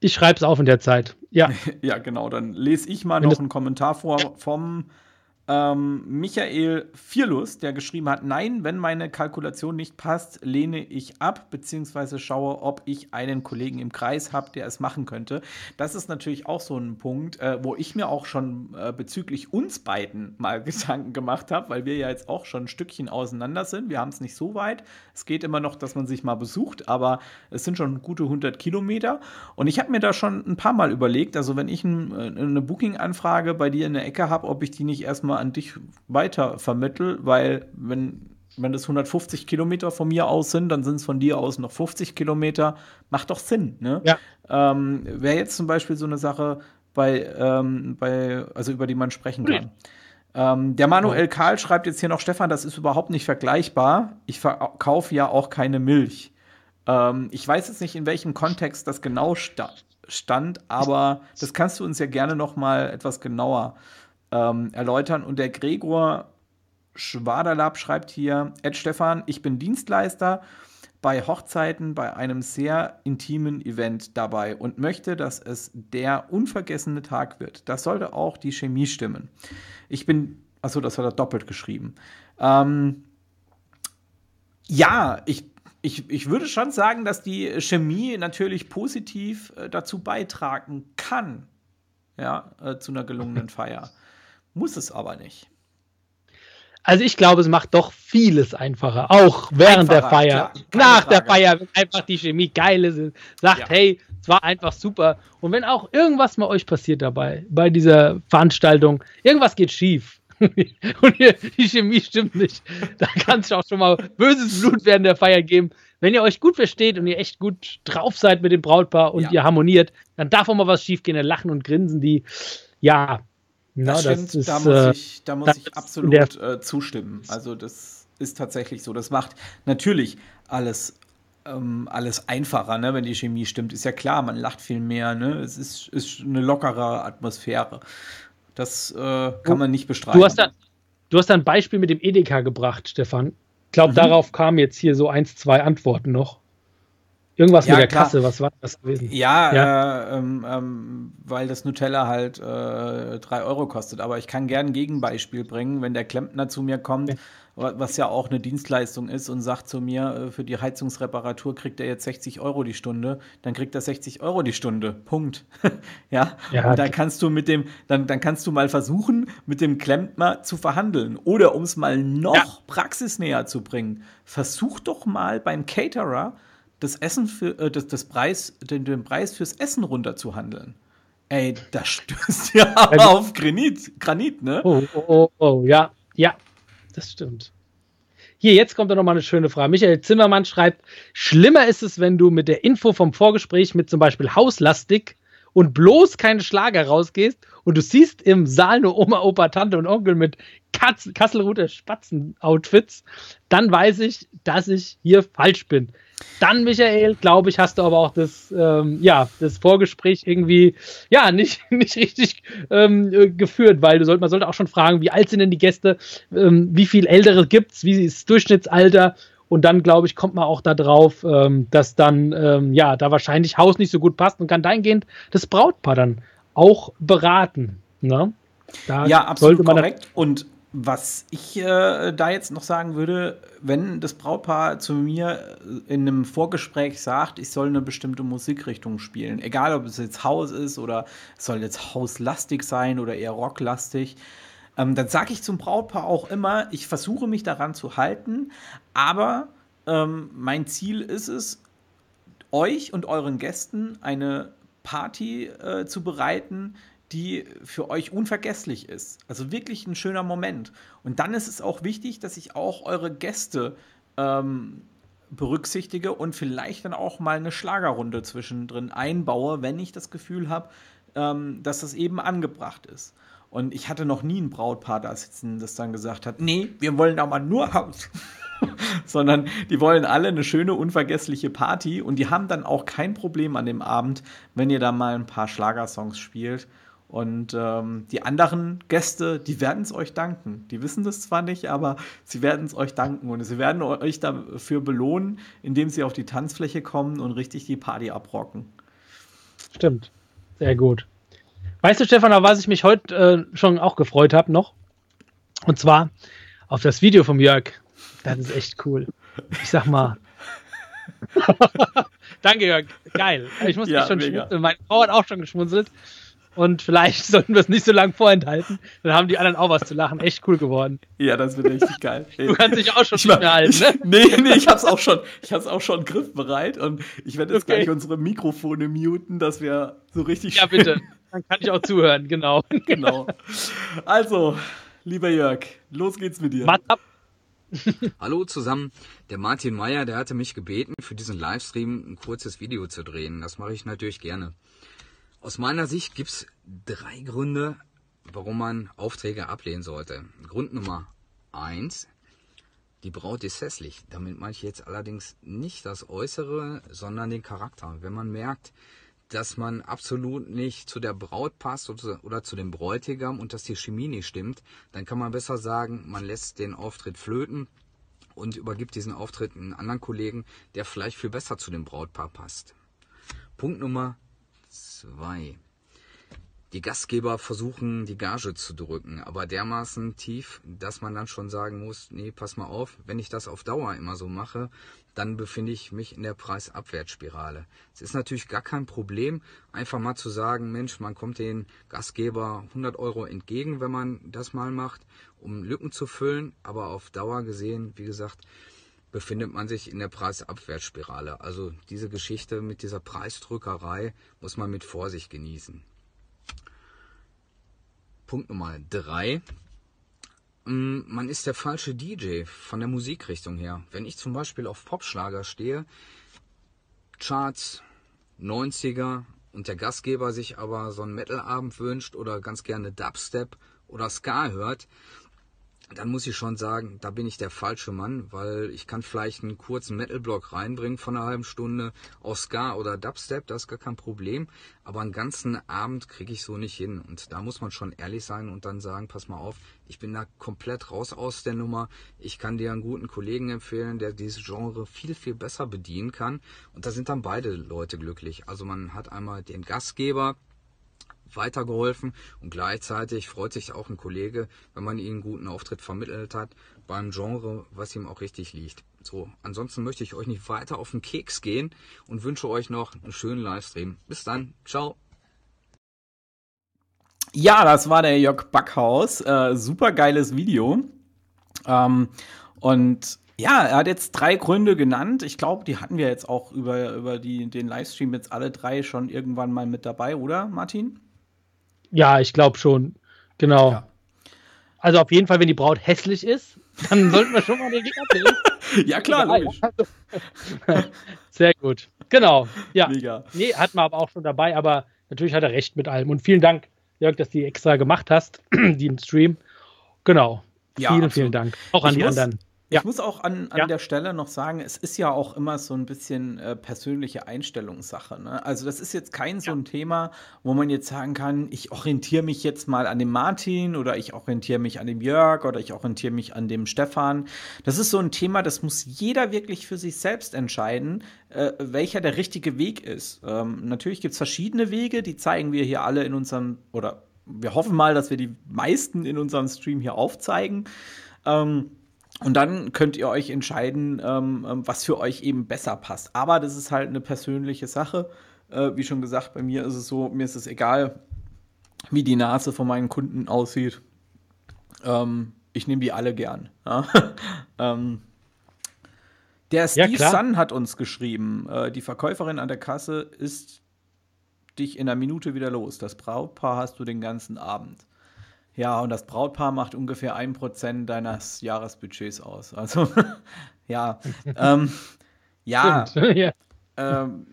ich schreibe es auf in der Zeit. Ja. ja, genau. Dann lese ich mal noch einen Kommentar vor vom ähm, Michael Vierlus, der geschrieben hat: Nein, wenn meine Kalkulation nicht passt, lehne ich ab, beziehungsweise schaue, ob ich einen Kollegen im Kreis habe, der es machen könnte. Das ist natürlich auch so ein Punkt, äh, wo ich mir auch schon äh, bezüglich uns beiden mal Gedanken gemacht habe, weil wir ja jetzt auch schon ein Stückchen auseinander sind. Wir haben es nicht so weit. Es geht immer noch, dass man sich mal besucht, aber es sind schon gute 100 Kilometer. Und ich habe mir da schon ein paar Mal überlegt, also wenn ich ein, äh, eine Booking-Anfrage bei dir in der Ecke habe, ob ich die nicht erstmal an dich weiter vermittel, weil wenn wenn das 150 Kilometer von mir aus sind, dann sind es von dir aus noch 50 Kilometer. Macht doch Sinn, ne? Ja. Ähm, Wäre jetzt zum Beispiel so eine Sache, bei, ähm, bei, also über die man sprechen kann. Ähm, der Manuel Karl schreibt jetzt hier noch, Stefan, das ist überhaupt nicht vergleichbar. Ich verkaufe ja auch keine Milch. Ähm, ich weiß jetzt nicht, in welchem Kontext das genau sta stand, aber das kannst du uns ja gerne noch mal etwas genauer ähm, erläutern. Und der Gregor Schwaderlab schreibt hier: Ed Stefan, ich bin Dienstleister bei Hochzeiten bei einem sehr intimen Event dabei und möchte, dass es der unvergessene Tag wird. Das sollte auch die Chemie stimmen. Ich bin, achso, das hat er doppelt geschrieben. Ähm, ja, ich, ich, ich würde schon sagen, dass die Chemie natürlich positiv äh, dazu beitragen kann, ja, äh, zu einer gelungenen Feier. Muss es aber nicht. Also ich glaube, es macht doch vieles einfacher, auch während einfacher, der Feier. Nach Frage. der Feier, wenn einfach die Chemie geil ist, sagt, ja. hey, es war einfach super. Und wenn auch irgendwas mal euch passiert dabei, bei dieser Veranstaltung, irgendwas geht schief und die Chemie stimmt nicht, dann kann es auch schon mal böses Blut während der Feier geben. Wenn ihr euch gut versteht und ihr echt gut drauf seid mit dem Brautpaar und ja. ihr harmoniert, dann darf auch mal was schief gehen, dann lachen und grinsen die. Ja, na, das, stimmt, ist, da muss äh, ich, da muss ich absolut äh, zustimmen. Also das ist tatsächlich so. Das macht natürlich alles, ähm, alles einfacher, ne, wenn die Chemie stimmt. Ist ja klar, man lacht viel mehr. Ne? Es ist, ist eine lockere Atmosphäre. Das äh, kann man nicht bestreiten. Du hast, da, du hast da ein Beispiel mit dem Edeka gebracht, Stefan. Ich glaube, mhm. darauf kamen jetzt hier so ein, zwei Antworten noch. Irgendwas ja, mit der klar. Kasse, was war das gewesen? Ja, ja. Äh, ähm, ähm, weil das Nutella halt äh, 3 Euro kostet. Aber ich kann gern ein Gegenbeispiel bringen, wenn der Klempner zu mir kommt, ja. was ja auch eine Dienstleistung ist, und sagt zu mir, äh, für die Heizungsreparatur kriegt er jetzt 60 Euro die Stunde, dann kriegt er 60 Euro die Stunde. Punkt. ja? ja. Und dann kannst du mit dem, dann, dann kannst du mal versuchen, mit dem Klempner zu verhandeln. Oder um es mal noch praxisnäher zu bringen, versuch doch mal beim Caterer das Essen für äh, das, das Preis, den, den Preis fürs Essen runterzuhandeln. Ey, das stößt ja also, auf Granit, Granit, ne? Oh, oh, oh, oh, ja, ja, das stimmt. Hier, jetzt kommt da nochmal eine schöne Frage. Michael Zimmermann schreibt, schlimmer ist es, wenn du mit der Info vom Vorgespräch mit zum Beispiel Hauslastig und bloß keine Schlager rausgehst und du siehst im Saal nur Oma, Opa, Tante und Onkel mit Katz Kasselruther Spatzen-Outfits, dann weiß ich, dass ich hier falsch bin. Dann, Michael, glaube ich, hast du aber auch das, ähm, ja, das Vorgespräch irgendwie, ja, nicht, nicht richtig ähm, äh, geführt, weil du sollt, man sollte auch schon fragen, wie alt sind denn die Gäste, ähm, wie viel Ältere gibt es, wie ist das Durchschnittsalter und dann, glaube ich, kommt man auch darauf, ähm, dass dann, ähm, ja, da wahrscheinlich Haus nicht so gut passt und kann dahingehend das Brautpaar dann auch beraten. Ne? Da ja, absolut korrekt. Und was ich äh, da jetzt noch sagen würde, wenn das Brautpaar zu mir in einem Vorgespräch sagt, ich soll eine bestimmte Musikrichtung spielen, egal ob es jetzt Haus ist oder es soll jetzt hauslastig sein oder eher rocklastig, ähm, dann sage ich zum Brautpaar auch immer, ich versuche mich daran zu halten, aber ähm, mein Ziel ist es, euch und euren Gästen eine Party äh, zu bereiten, die für euch unvergesslich ist. Also wirklich ein schöner Moment. Und dann ist es auch wichtig, dass ich auch eure Gäste ähm, berücksichtige und vielleicht dann auch mal eine Schlagerrunde zwischendrin einbaue, wenn ich das Gefühl habe, ähm, dass das eben angebracht ist. Und ich hatte noch nie ein Brautpaar da sitzen, das dann gesagt hat, nee, wir wollen da mal nur Haus. Sondern die wollen alle eine schöne, unvergessliche Party und die haben dann auch kein Problem an dem Abend, wenn ihr da mal ein paar Schlagersongs spielt. Und ähm, die anderen Gäste, die werden es euch danken. Die wissen das zwar nicht, aber sie werden es euch danken und sie werden euch dafür belohnen, indem sie auf die Tanzfläche kommen und richtig die Party abrocken. Stimmt. Sehr gut. Weißt du, Stefan, auf was ich mich heute äh, schon auch gefreut habe noch? Und zwar auf das Video vom Jörg. Das ist echt cool. Ich sag mal. Danke, Jörg. Geil. Ich muss ja, mich schon schmunzeln. Meine Frau hat auch schon geschmunzelt. Und vielleicht sollten wir es nicht so lange vorenthalten. Dann haben die anderen auch was zu lachen. Echt cool geworden. Ja, das wird richtig geil. Du kannst dich auch schon ich nicht mehr halten, ne? nee, nee, ich hab's auch schon, ich hab's auch schon griffbereit und ich werde jetzt okay. gleich unsere Mikrofone muten, dass wir so richtig. Ja, bitte. Dann kann ich auch zuhören, genau. Genau. Also, lieber Jörg, los geht's mit dir. Mach ab. Hallo zusammen. Der Martin Meyer, der hatte mich gebeten, für diesen Livestream ein kurzes Video zu drehen. Das mache ich natürlich gerne. Aus meiner Sicht gibt es drei Gründe, warum man Aufträge ablehnen sollte. Grund Nummer eins: die Braut ist hässlich. Damit meine ich jetzt allerdings nicht das Äußere, sondern den Charakter. Wenn man merkt, dass man absolut nicht zu der Braut passt oder zu dem Bräutigam und dass die Chemie nicht stimmt, dann kann man besser sagen, man lässt den Auftritt flöten und übergibt diesen Auftritt einen anderen Kollegen, der vielleicht viel besser zu dem Brautpaar passt. Punkt Nummer 2. Die Gastgeber versuchen, die Gage zu drücken, aber dermaßen tief, dass man dann schon sagen muss, nee, pass mal auf, wenn ich das auf Dauer immer so mache, dann befinde ich mich in der Preisabwärtsspirale. Es ist natürlich gar kein Problem, einfach mal zu sagen, Mensch, man kommt den Gastgeber 100 Euro entgegen, wenn man das mal macht, um Lücken zu füllen, aber auf Dauer gesehen, wie gesagt, befindet man sich in der Preisabwärtsspirale. Also diese Geschichte mit dieser Preisdrückerei muss man mit Vorsicht genießen. Punkt Nummer drei. Mm, man ist der falsche DJ von der Musikrichtung her. Wenn ich zum Beispiel auf Popschlager stehe, Charts, 90er und der Gastgeber sich aber so einen Metalabend wünscht oder ganz gerne Dubstep oder Ska hört, dann muss ich schon sagen, da bin ich der falsche Mann, weil ich kann vielleicht einen kurzen Metal-Block reinbringen von einer halben Stunde. Ska oder Dubstep, das ist gar kein Problem, aber einen ganzen Abend kriege ich so nicht hin. Und da muss man schon ehrlich sein und dann sagen, pass mal auf, ich bin da komplett raus aus der Nummer, ich kann dir einen guten Kollegen empfehlen, der dieses Genre viel, viel besser bedienen kann. Und da sind dann beide Leute glücklich. Also man hat einmal den Gastgeber, weitergeholfen und gleichzeitig freut sich auch ein Kollege, wenn man ihm einen guten Auftritt vermittelt hat beim Genre, was ihm auch richtig liegt. So, ansonsten möchte ich euch nicht weiter auf den Keks gehen und wünsche euch noch einen schönen Livestream. Bis dann, ciao. Ja, das war der Jörg Backhaus. Äh, super geiles Video. Ähm, und ja, er hat jetzt drei Gründe genannt. Ich glaube, die hatten wir jetzt auch über, über die, den Livestream jetzt alle drei schon irgendwann mal mit dabei, oder, Martin? Ja, ich glaube schon. Genau. Ja. Also auf jeden Fall, wenn die Braut hässlich ist, dann sollten wir schon mal den Gegner ablehnen. ja, klar, logisch. Sehr gut. Genau. Ja. Mega. Nee, hat man aber auch schon dabei, aber natürlich hat er recht mit allem. Und vielen Dank, Jörg, dass du die extra gemacht hast, die im Stream. Genau. Ja, vielen, absolut. vielen Dank. Auch an ich die muss, anderen. Ja. Ich muss auch an, an ja. der Stelle noch sagen, es ist ja auch immer so ein bisschen äh, persönliche Einstellungssache. Ne? Also das ist jetzt kein so ein Thema, wo man jetzt sagen kann, ich orientiere mich jetzt mal an dem Martin oder ich orientiere mich an dem Jörg oder ich orientiere mich an dem Stefan. Das ist so ein Thema, das muss jeder wirklich für sich selbst entscheiden, äh, welcher der richtige Weg ist. Ähm, natürlich gibt es verschiedene Wege, die zeigen wir hier alle in unserem, oder wir hoffen mal, dass wir die meisten in unserem Stream hier aufzeigen. Ähm, und dann könnt ihr euch entscheiden, ähm, ähm, was für euch eben besser passt. Aber das ist halt eine persönliche Sache. Äh, wie schon gesagt, bei mir ist es so, mir ist es egal, wie die Nase von meinen Kunden aussieht. Ähm, ich nehme die alle gern. Ja? ähm, der Steve ja, Sun hat uns geschrieben, äh, die Verkäuferin an der Kasse ist dich in einer Minute wieder los. Das Brautpaar hast du den ganzen Abend. Ja, und das Brautpaar macht ungefähr ein Prozent deines Jahresbudgets aus. Also, ja. ähm, ja. Stimmt. ja. Ähm,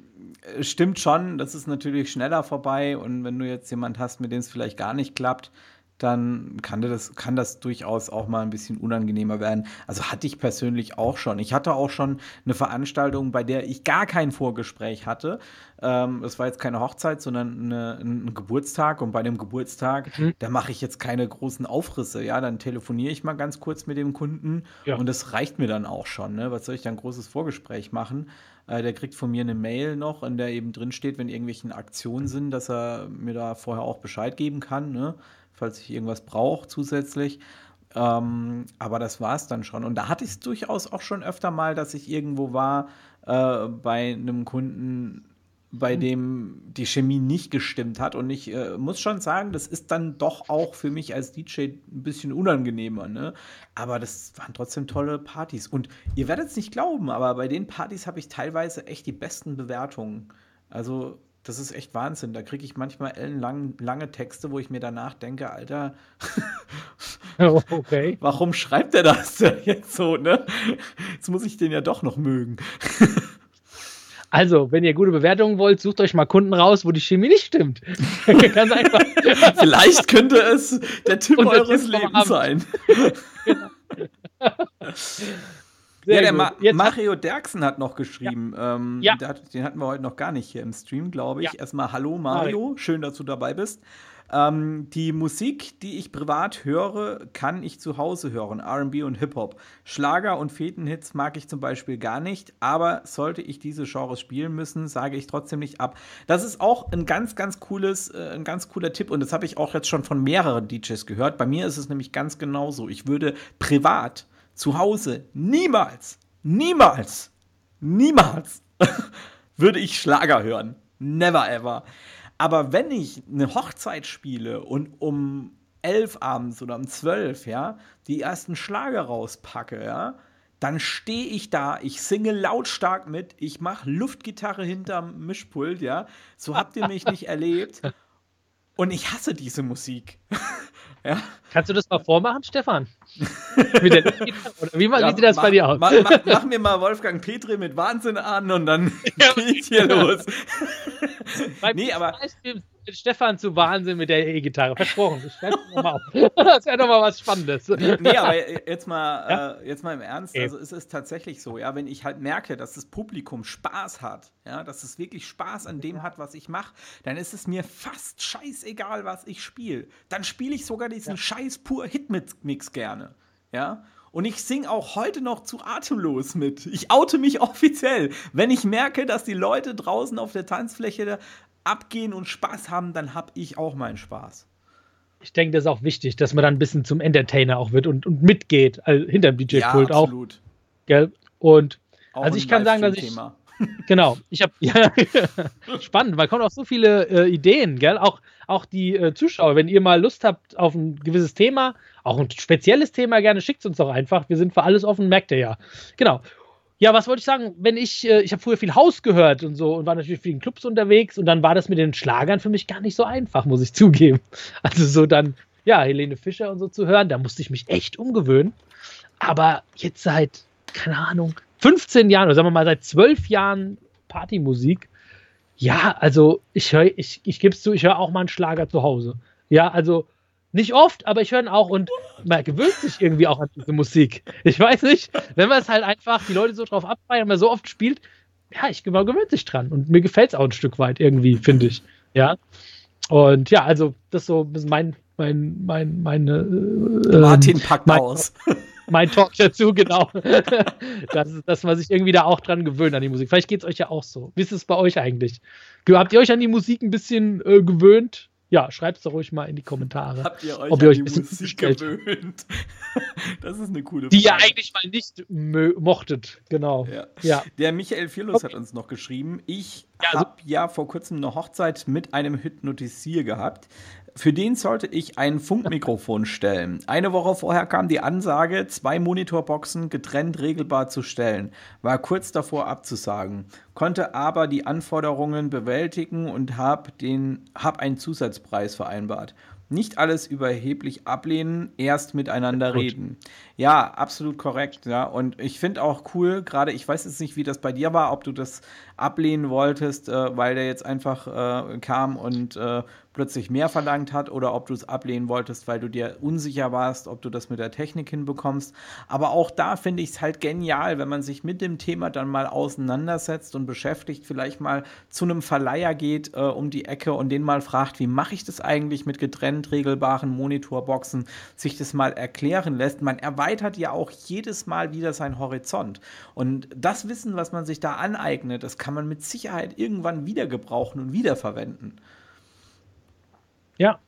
stimmt schon, das ist natürlich schneller vorbei. Und wenn du jetzt jemand hast, mit dem es vielleicht gar nicht klappt, dann kann das, kann das durchaus auch mal ein bisschen unangenehmer werden. Also hatte ich persönlich auch schon. Ich hatte auch schon eine Veranstaltung, bei der ich gar kein Vorgespräch hatte. Ähm, das war jetzt keine Hochzeit, sondern eine, ein Geburtstag. Und bei dem Geburtstag, mhm. da mache ich jetzt keine großen Aufrisse. Ja, dann telefoniere ich mal ganz kurz mit dem Kunden ja. und das reicht mir dann auch schon. Ne? Was soll ich dann großes Vorgespräch machen? Äh, der kriegt von mir eine Mail noch, in der eben drin steht, wenn irgendwelche Aktionen sind, dass er mir da vorher auch Bescheid geben kann. Ne? Falls ich irgendwas brauche zusätzlich. Ähm, aber das war es dann schon. Und da hatte ich es durchaus auch schon öfter mal, dass ich irgendwo war äh, bei einem Kunden, bei mhm. dem die Chemie nicht gestimmt hat. Und ich äh, muss schon sagen, das ist dann doch auch für mich als DJ ein bisschen unangenehmer. Ne? Aber das waren trotzdem tolle Partys. Und ihr werdet es nicht glauben, aber bei den Partys habe ich teilweise echt die besten Bewertungen. Also das ist echt Wahnsinn. Da kriege ich manchmal ellenlang, lange Texte, wo ich mir danach denke, Alter, oh, okay. warum schreibt er das jetzt so, ne? Jetzt muss ich den ja doch noch mögen. Also, wenn ihr gute Bewertungen wollt, sucht euch mal Kunden raus, wo die Chemie nicht stimmt. Ganz einfach. Vielleicht könnte es der Tipp der eures Tipp Lebens sein. Ja, der Ma Mario Derksen hat noch geschrieben. Ja. Ähm, ja. Hat, den hatten wir heute noch gar nicht hier im Stream, glaube ich. Ja. Erstmal Hallo Mario, schön, dass du dabei bist. Ähm, die Musik, die ich privat höre, kann ich zu Hause hören. RB und Hip-Hop. Schlager und Fetenhits mag ich zum Beispiel gar nicht, aber sollte ich diese Genres spielen müssen, sage ich trotzdem nicht ab. Das ist auch ein ganz, ganz cooles, äh, ein ganz cooler Tipp und das habe ich auch jetzt schon von mehreren DJs gehört. Bei mir ist es nämlich ganz genauso. Ich würde privat zu Hause niemals, niemals, niemals würde ich Schlager hören. Never ever. Aber wenn ich eine Hochzeit spiele und um elf abends oder um zwölf, ja, die ersten Schlager rauspacke, ja, dann stehe ich da, ich singe lautstark mit, ich mache Luftgitarre hinterm Mischpult, ja. So habt ihr mich nicht erlebt. Und ich hasse diese Musik. ja? Kannst du das mal vormachen, Stefan? mit der Oder wie, ja, sieht das mach, bei dir aus? Mach, mach, mach, mir mal Wolfgang Petri mit Wahnsinn an und dann ja, geht's hier los. nee, aber. Stefan zu Wahnsinn mit der E-Gitarre. Versprochen. Ich schreibe nochmal auf. Das wäre doch mal was Spannendes. Nee, aber jetzt mal, ja? äh, jetzt mal im Ernst. Also es ist tatsächlich so, ja, wenn ich halt merke, dass das Publikum Spaß hat, ja, dass es wirklich Spaß an dem hat, was ich mache, dann ist es mir fast scheißegal, was ich spiele. Dann spiele ich sogar diesen ja. scheiß pur Hitmix gerne. Ja. Und ich singe auch heute noch zu atemlos mit. Ich oute mich offiziell. Wenn ich merke, dass die Leute draußen auf der Tanzfläche abgehen und Spaß haben, dann habe ich auch meinen Spaß. Ich denke, das ist auch wichtig, dass man dann ein bisschen zum Entertainer auch wird und, und mitgeht, also hinterm DJ-Pult ja, auch. Absolut. Gell? Und auch also ich kann sagen, dass ich. Genau, ich habe ja, spannend, man kommt auf so viele äh, Ideen, gell? Auch, auch die äh, Zuschauer, wenn ihr mal Lust habt auf ein gewisses Thema, auch ein spezielles Thema, gerne schickt es uns doch einfach. Wir sind für alles offen, merkt ihr ja. Genau. Ja, was wollte ich sagen? Wenn ich, äh, ich habe früher viel Haus gehört und so und war natürlich viel in Clubs unterwegs und dann war das mit den Schlagern für mich gar nicht so einfach, muss ich zugeben. Also so dann, ja, Helene Fischer und so zu hören, da musste ich mich echt umgewöhnen. Aber jetzt seit, keine Ahnung, 15 Jahren oder sagen wir mal seit 12 Jahren Partymusik, ja, also ich höre, ich, ich gebe es zu, ich höre auch mal einen Schlager zu Hause. Ja, also nicht oft, aber ich höre ihn auch und man gewöhnt sich irgendwie auch an diese Musik. Ich weiß nicht, wenn man es halt einfach, die Leute so drauf abfeiern, man so oft spielt, ja, ich man gewöhnt sich dran und mir gefällt es auch ein Stück weit irgendwie, finde ich. Ja. Und ja, also das ist so mein, mein, mein, meine. Äh, Martin packt mein, aus. Mein Talk dazu, genau. das ist, dass man sich irgendwie da auch dran gewöhnt an die Musik. Vielleicht geht es euch ja auch so. Wie ist es bei euch eigentlich? Habt ihr euch an die Musik ein bisschen äh, gewöhnt? Ja, schreibt es doch ruhig mal in die Kommentare. Habt ihr euch ob ihr euch ein bisschen Musik gewöhnt? das ist eine coole Frage. Die ihr eigentlich mal nicht mochtet, genau. Ja. ja. Der Michael Vierlos okay. hat uns noch geschrieben, ich ja, habe ja vor kurzem eine Hochzeit mit einem Hypnotisier gehabt. Für den sollte ich ein Funkmikrofon stellen. Eine Woche vorher kam die Ansage, zwei Monitorboxen getrennt regelbar zu stellen. War kurz davor abzusagen, konnte aber die Anforderungen bewältigen und habe hab einen Zusatzpreis vereinbart. Nicht alles überheblich ablehnen, erst miteinander reden. Ja, absolut korrekt. Ja, und ich finde auch cool, gerade ich weiß jetzt nicht, wie das bei dir war, ob du das ablehnen wolltest, äh, weil der jetzt einfach äh, kam und äh, plötzlich mehr verlangt hat oder ob du es ablehnen wolltest, weil du dir unsicher warst, ob du das mit der Technik hinbekommst. Aber auch da finde ich es halt genial, wenn man sich mit dem Thema dann mal auseinandersetzt und beschäftigt, vielleicht mal zu einem Verleiher geht äh, um die Ecke und den mal fragt, wie mache ich das eigentlich mit getrennt regelbaren Monitorboxen, sich das mal erklären lässt. Man erweitert ja auch jedes Mal wieder seinen Horizont. Und das Wissen, was man sich da aneignet, das kann man mit Sicherheit irgendwann wieder gebrauchen und wiederverwenden. Ja.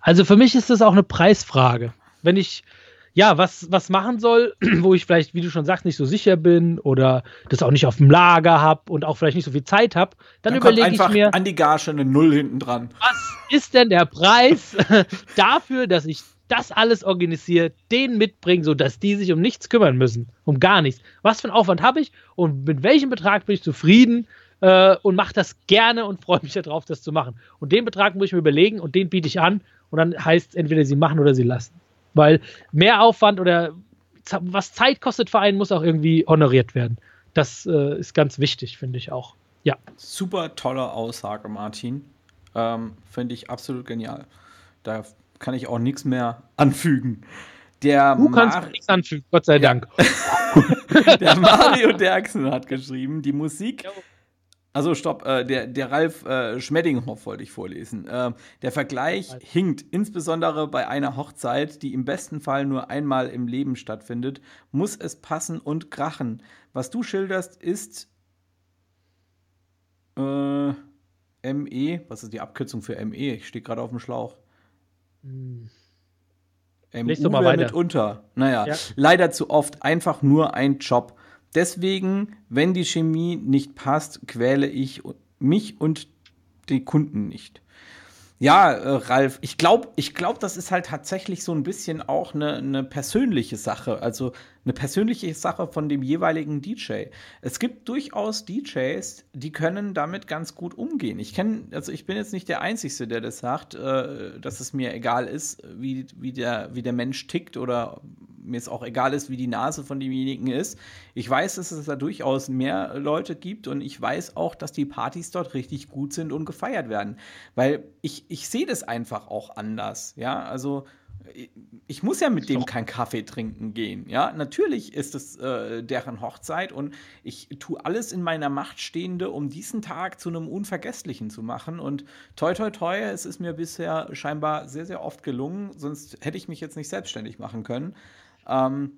Also für mich ist das auch eine Preisfrage. Wenn ich ja, was, was machen soll, wo ich vielleicht, wie du schon sagst, nicht so sicher bin oder das auch nicht auf dem Lager habe und auch vielleicht nicht so viel Zeit habe, dann, dann überlege ich mir. An die Gage eine Null hinten dran. Was ist denn der Preis dafür, dass ich das alles organisiere, den mitbringe, sodass die sich um nichts kümmern müssen? Um gar nichts. Was für einen Aufwand habe ich und mit welchem Betrag bin ich zufrieden äh, und mache das gerne und freue mich darauf, das zu machen. Und den Betrag muss ich mir überlegen und den biete ich an und dann heißt es entweder sie machen oder sie lassen. Weil mehr Aufwand oder was Zeit kostet für einen, muss auch irgendwie honoriert werden. Das äh, ist ganz wichtig, finde ich auch. Ja. Super tolle Aussage, Martin. Ähm, finde ich absolut genial. Da kann ich auch nichts mehr anfügen. Der du kannst Mar nichts anfügen, Gott sei Dank. der Mario Derksen hat geschrieben, die Musik also stopp, äh, der, der Ralf äh, Schmeddinghoff wollte ich vorlesen. Äh, der Vergleich hinkt, insbesondere bei einer Hochzeit, die im besten Fall nur einmal im Leben stattfindet, muss es passen und krachen. Was du schilderst, ist äh, ME, was ist die Abkürzung für ME? Ich stehe gerade auf dem Schlauch. Hm. MU mal weiter. mitunter. Naja, ja. leider zu oft einfach nur ein Job. Deswegen, wenn die Chemie nicht passt, quäle ich mich und die Kunden nicht. Ja, äh, Ralf, ich glaube, ich glaub, das ist halt tatsächlich so ein bisschen auch eine, eine persönliche Sache, also eine persönliche Sache von dem jeweiligen DJ. Es gibt durchaus DJs, die können damit ganz gut umgehen. Ich kenne, also ich bin jetzt nicht der Einzige, der das sagt, äh, dass es mir egal ist, wie, wie, der, wie der Mensch tickt oder mir es auch egal ist, wie die Nase von demjenigen ist. Ich weiß, dass es da durchaus mehr Leute gibt und ich weiß auch, dass die Partys dort richtig gut sind und gefeiert werden. Weil ich, ich sehe das einfach auch anders. Ja, also ich muss ja mit dem keinen Kaffee trinken gehen. Ja, natürlich ist es äh, deren Hochzeit und ich tue alles in meiner Macht Stehende, um diesen Tag zu einem unvergesslichen zu machen. Und toi, toi, toi, es ist mir bisher scheinbar sehr, sehr oft gelungen. Sonst hätte ich mich jetzt nicht selbstständig machen können. Ähm,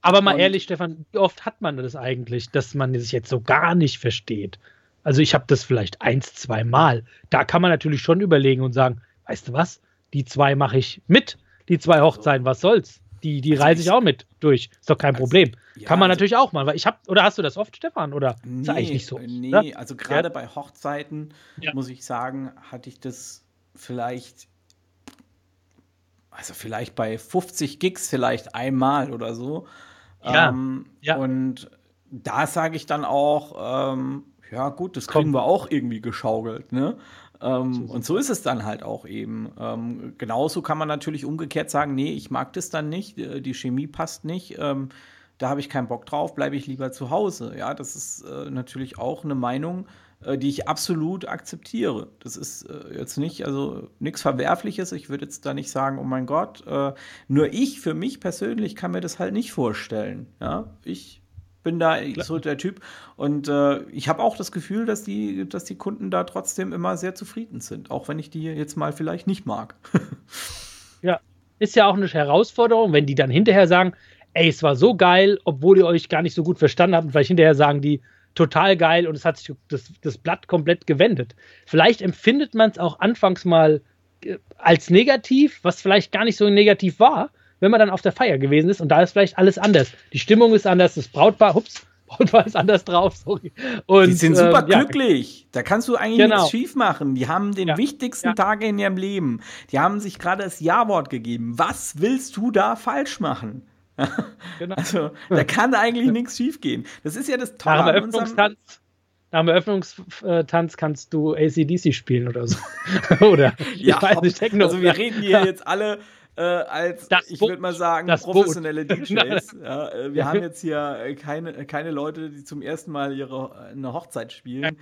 aber mal ehrlich, Stefan, wie oft hat man das eigentlich, dass man sich jetzt so gar nicht versteht? Also ich habe das vielleicht eins, zwei Mal. Da kann man natürlich schon überlegen und sagen, weißt du was, die zwei mache ich mit, die zwei Hochzeiten, was soll's? Die, die also reise ich auch mit durch. Ist doch kein also, Problem. Ja, Kann man also, natürlich auch mal. Weil ich habe, oder hast du das oft, Stefan? Oder nee, ist eigentlich nicht so? Nee, oder? also gerade ja. bei Hochzeiten, ja. muss ich sagen, hatte ich das vielleicht also vielleicht bei 50 Gigs vielleicht einmal oder so. Ja, ähm, ja. Und da sage ich dann auch, ähm, ja gut, das kriegen Komm. wir auch irgendwie geschaukelt, ne? Ähm, und so ist es dann halt auch eben. Ähm, genauso kann man natürlich umgekehrt sagen, nee, ich mag das dann nicht, äh, die Chemie passt nicht, ähm, da habe ich keinen Bock drauf, bleibe ich lieber zu Hause. Ja, das ist äh, natürlich auch eine Meinung, äh, die ich absolut akzeptiere. Das ist äh, jetzt nicht, also nichts Verwerfliches. Ich würde jetzt da nicht sagen, oh mein Gott. Äh, nur ich für mich persönlich kann mir das halt nicht vorstellen. Ja, ich bin da so der Typ. Und äh, ich habe auch das Gefühl, dass die, dass die Kunden da trotzdem immer sehr zufrieden sind, auch wenn ich die jetzt mal vielleicht nicht mag. ja, ist ja auch eine Herausforderung, wenn die dann hinterher sagen, ey, es war so geil, obwohl ihr euch gar nicht so gut verstanden habt. Und vielleicht hinterher sagen die, total geil und es hat sich das, das Blatt komplett gewendet. Vielleicht empfindet man es auch anfangs mal äh, als negativ, was vielleicht gar nicht so negativ war, wenn man dann auf der Feier gewesen ist und da ist vielleicht alles anders. Die Stimmung ist anders, das Brautpaar, ups, Brautpaar ist anders drauf, sorry. Und, die sind super ähm, glücklich. Ja. Da kannst du eigentlich genau. nichts schief machen. Die haben den ja. wichtigsten Ja. Tag in ihrem Leben. Die haben sich gerade das Ja-Wort gegeben. Was willst du da falsch machen? Genau. Also, da kann eigentlich nichts schief gehen. Das ist ja das Tolle Nach dem Eröffnungstanz, nach dem Eröffnungstanz kannst du ACDC spielen oder so. oder Ja, ich weiß nicht, Techno. also wir reden hier jetzt alle äh, als, Das ich würde mal sagen, Das Boot. professionelle DJs. ja, äh, wir haben jetzt hier äh, keine, keine Leute, die zum ersten Mal ihre eine Hochzeit spielen.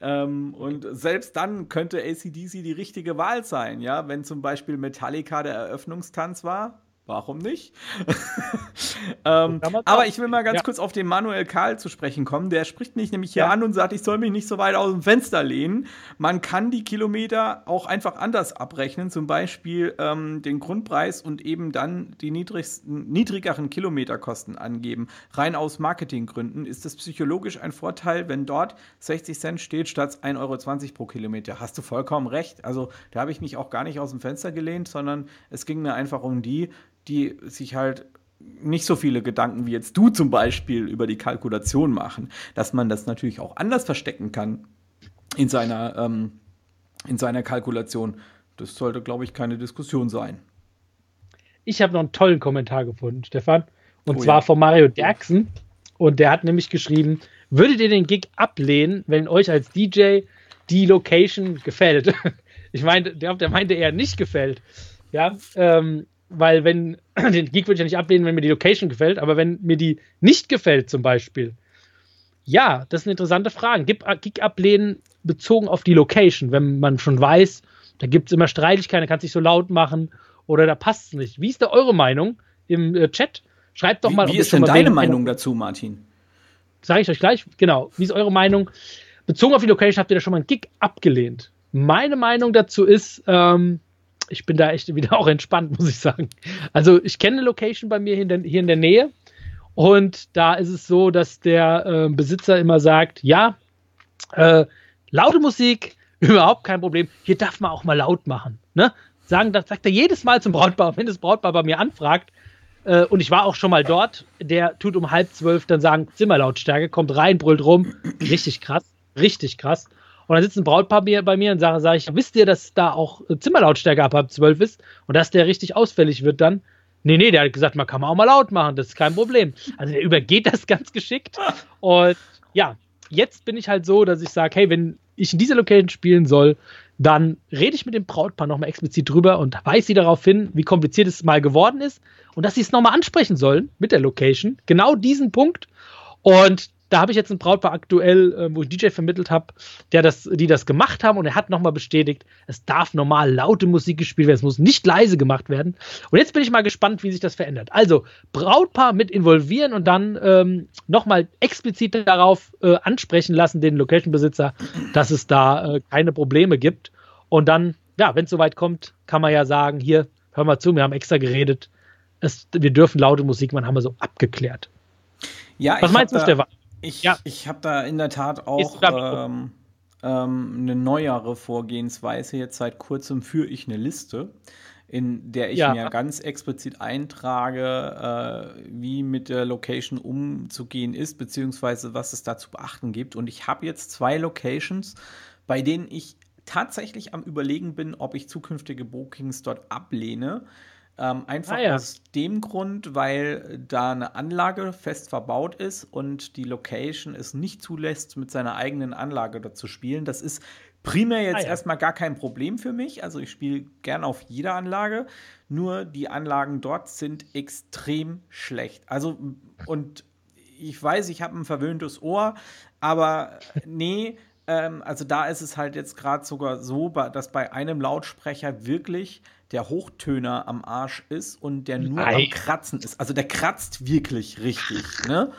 Ähm, und selbst dann könnte ACDC die richtige Wahl sein, ja, wenn zum Beispiel Metallica der Eröffnungstanz war. Warum nicht? ähm, aber ich will mal ganz Ja. kurz auf den Manuel Karl zu sprechen kommen. Der spricht mich nämlich hier Ja. an und sagt, ich soll mich nicht so weit aus dem Fenster lehnen. Man kann die Kilometer auch einfach anders abrechnen, zum Beispiel ähm, den Grundpreis und eben dann die niedrigsten, niedrigeren Kilometerkosten angeben. Rein aus Marketinggründen ist es psychologisch ein Vorteil, wenn dort 60 Cent steht statt 1,20 Euro pro Kilometer. Hast du vollkommen recht. Also da habe ich mich auch gar nicht aus dem Fenster gelehnt, sondern es ging mir einfach um die, die sich halt nicht so viele Gedanken wie jetzt du zum Beispiel über die Kalkulation machen, dass man das natürlich auch anders verstecken kann in seiner, ähm, in seiner Kalkulation. Das sollte, glaube ich, keine Diskussion sein. Ich habe noch einen tollen Kommentar gefunden, Stefan. Und Oh zwar ja. von Mario Derksen. Und der hat nämlich geschrieben: Würdet ihr den Gig ablehnen, wenn euch als DJ die Location gefällt? Ich meine, der, der meinte eher nicht gefällt. Ja, ähm, weil wenn, den Gig würde ich ja nicht ablehnen, wenn mir die Location gefällt, aber wenn mir die nicht gefällt zum Beispiel, ja, das ist eine interessante Frage. Gib, Gig ablehnen bezogen auf die Location, wenn man schon weiß, da gibt es immer Streitigkeiten, da kannst du nicht so laut machen oder da passt es nicht. Wie ist da eure Meinung im äh, Chat? Schreibt doch mal, wie wie ist denn deine Meinung dazu, Martin? Sage ich euch gleich, genau. Wie ist eure Meinung? Bezogen auf die Location habt ihr da schon mal einen Gig abgelehnt? Meine Meinung dazu ist, ähm, ich bin da echt wieder auch entspannt, muss ich sagen. Also ich kenne eine Location bei mir hier in der, hier in der Nähe und da ist es so, dass der äh, Besitzer immer sagt, ja, äh, laute Musik, überhaupt kein Problem. Hier darf man auch mal laut machen. Ne? Sagen, das sagt er jedes Mal zum Brautpaar, wenn das Brautpaar bei mir anfragt. Äh, und ich war auch schon mal dort. Der tut um halb zwölf dann sagen, Zimmerlautstärke, kommt rein, brüllt rum. Richtig krass, richtig krass. Und dann sitzt ein Brautpaar bei mir und sage, sag ich, wisst ihr, dass da auch äh, Zimmerlautstärke ab halb zwölf ist und dass der richtig ausfällig wird dann? Nee, nee, der hat gesagt, man kann man auch mal laut machen, das ist kein Problem. Also der übergeht das ganz geschickt. Und ja, jetzt bin ich halt so, dass ich sage, hey, wenn ich in dieser Location spielen soll, dann rede ich mit dem Brautpaar nochmal explizit drüber und weise sie darauf hin, wie kompliziert es mal geworden ist und dass sie es nochmal ansprechen sollen mit der Location. Genau diesen Punkt. Und da habe ich jetzt ein Brautpaar aktuell, äh, wo ich DJ vermittelt habe, der das, die das gemacht haben und er hat nochmal bestätigt, es darf normal laute Musik gespielt werden, es muss nicht leise gemacht werden. Und jetzt bin ich mal gespannt, wie sich das verändert. Also Brautpaar mit involvieren und dann ähm, nochmal explizit darauf äh, ansprechen lassen, den Location-Besitzer, dass es da äh, keine Probleme gibt. Und dann, ja, wenn es soweit kommt, kann man ja sagen, hier, hör mal zu, wir haben extra geredet, es, wir dürfen laute Musik machen, haben wir so abgeklärt. Ja, Was ich meinst du, Stefan? Ich, Ja. ich habe da in der Tat auch ähm, ähm, eine neuere Vorgehensweise. Jetzt seit kurzem führe ich eine Liste, in der ich Ja. mir ganz explizit eintrage, äh, wie mit der Location umzugehen ist, beziehungsweise was es da zu beachten gibt. Und ich habe jetzt zwei Locations, bei denen ich tatsächlich am Überlegen bin, ob ich zukünftige Bookings dort ablehne. Ähm, einfach Ah, ja. aus dem Grund, weil da eine Anlage fest verbaut ist und die Location es nicht zulässt, mit seiner eigenen Anlage dort zu spielen. Das ist primär jetzt Ah, ja. erstmal gar kein Problem für mich. Also ich spiele gern auf jeder Anlage. Nur die Anlagen dort sind extrem schlecht. Also und ich weiß, ich habe ein verwöhntes Ohr, aber nee, ähm, also da ist es halt jetzt gerade sogar so, dass bei einem Lautsprecher wirklich der Hochtöner am Arsch ist und der nur Ei. am Kratzen ist. Also der kratzt wirklich richtig. Ne?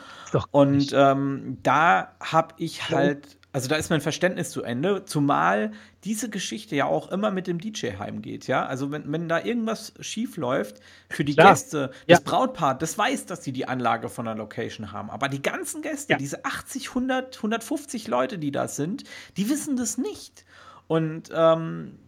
Und ähm, da habe ich halt, also da ist mein Verständnis zu Ende, zumal diese Geschichte ja auch immer mit dem DJ heimgeht, ja. Also wenn, wenn da irgendwas schief läuft, für die Klar. Gäste, Ja. das Brautpaar, das weiß, dass sie die Anlage von der Location haben. Aber die ganzen Gäste, Ja. diese 80, 100, 150 Leute, die da sind, die wissen das nicht. Und ähm,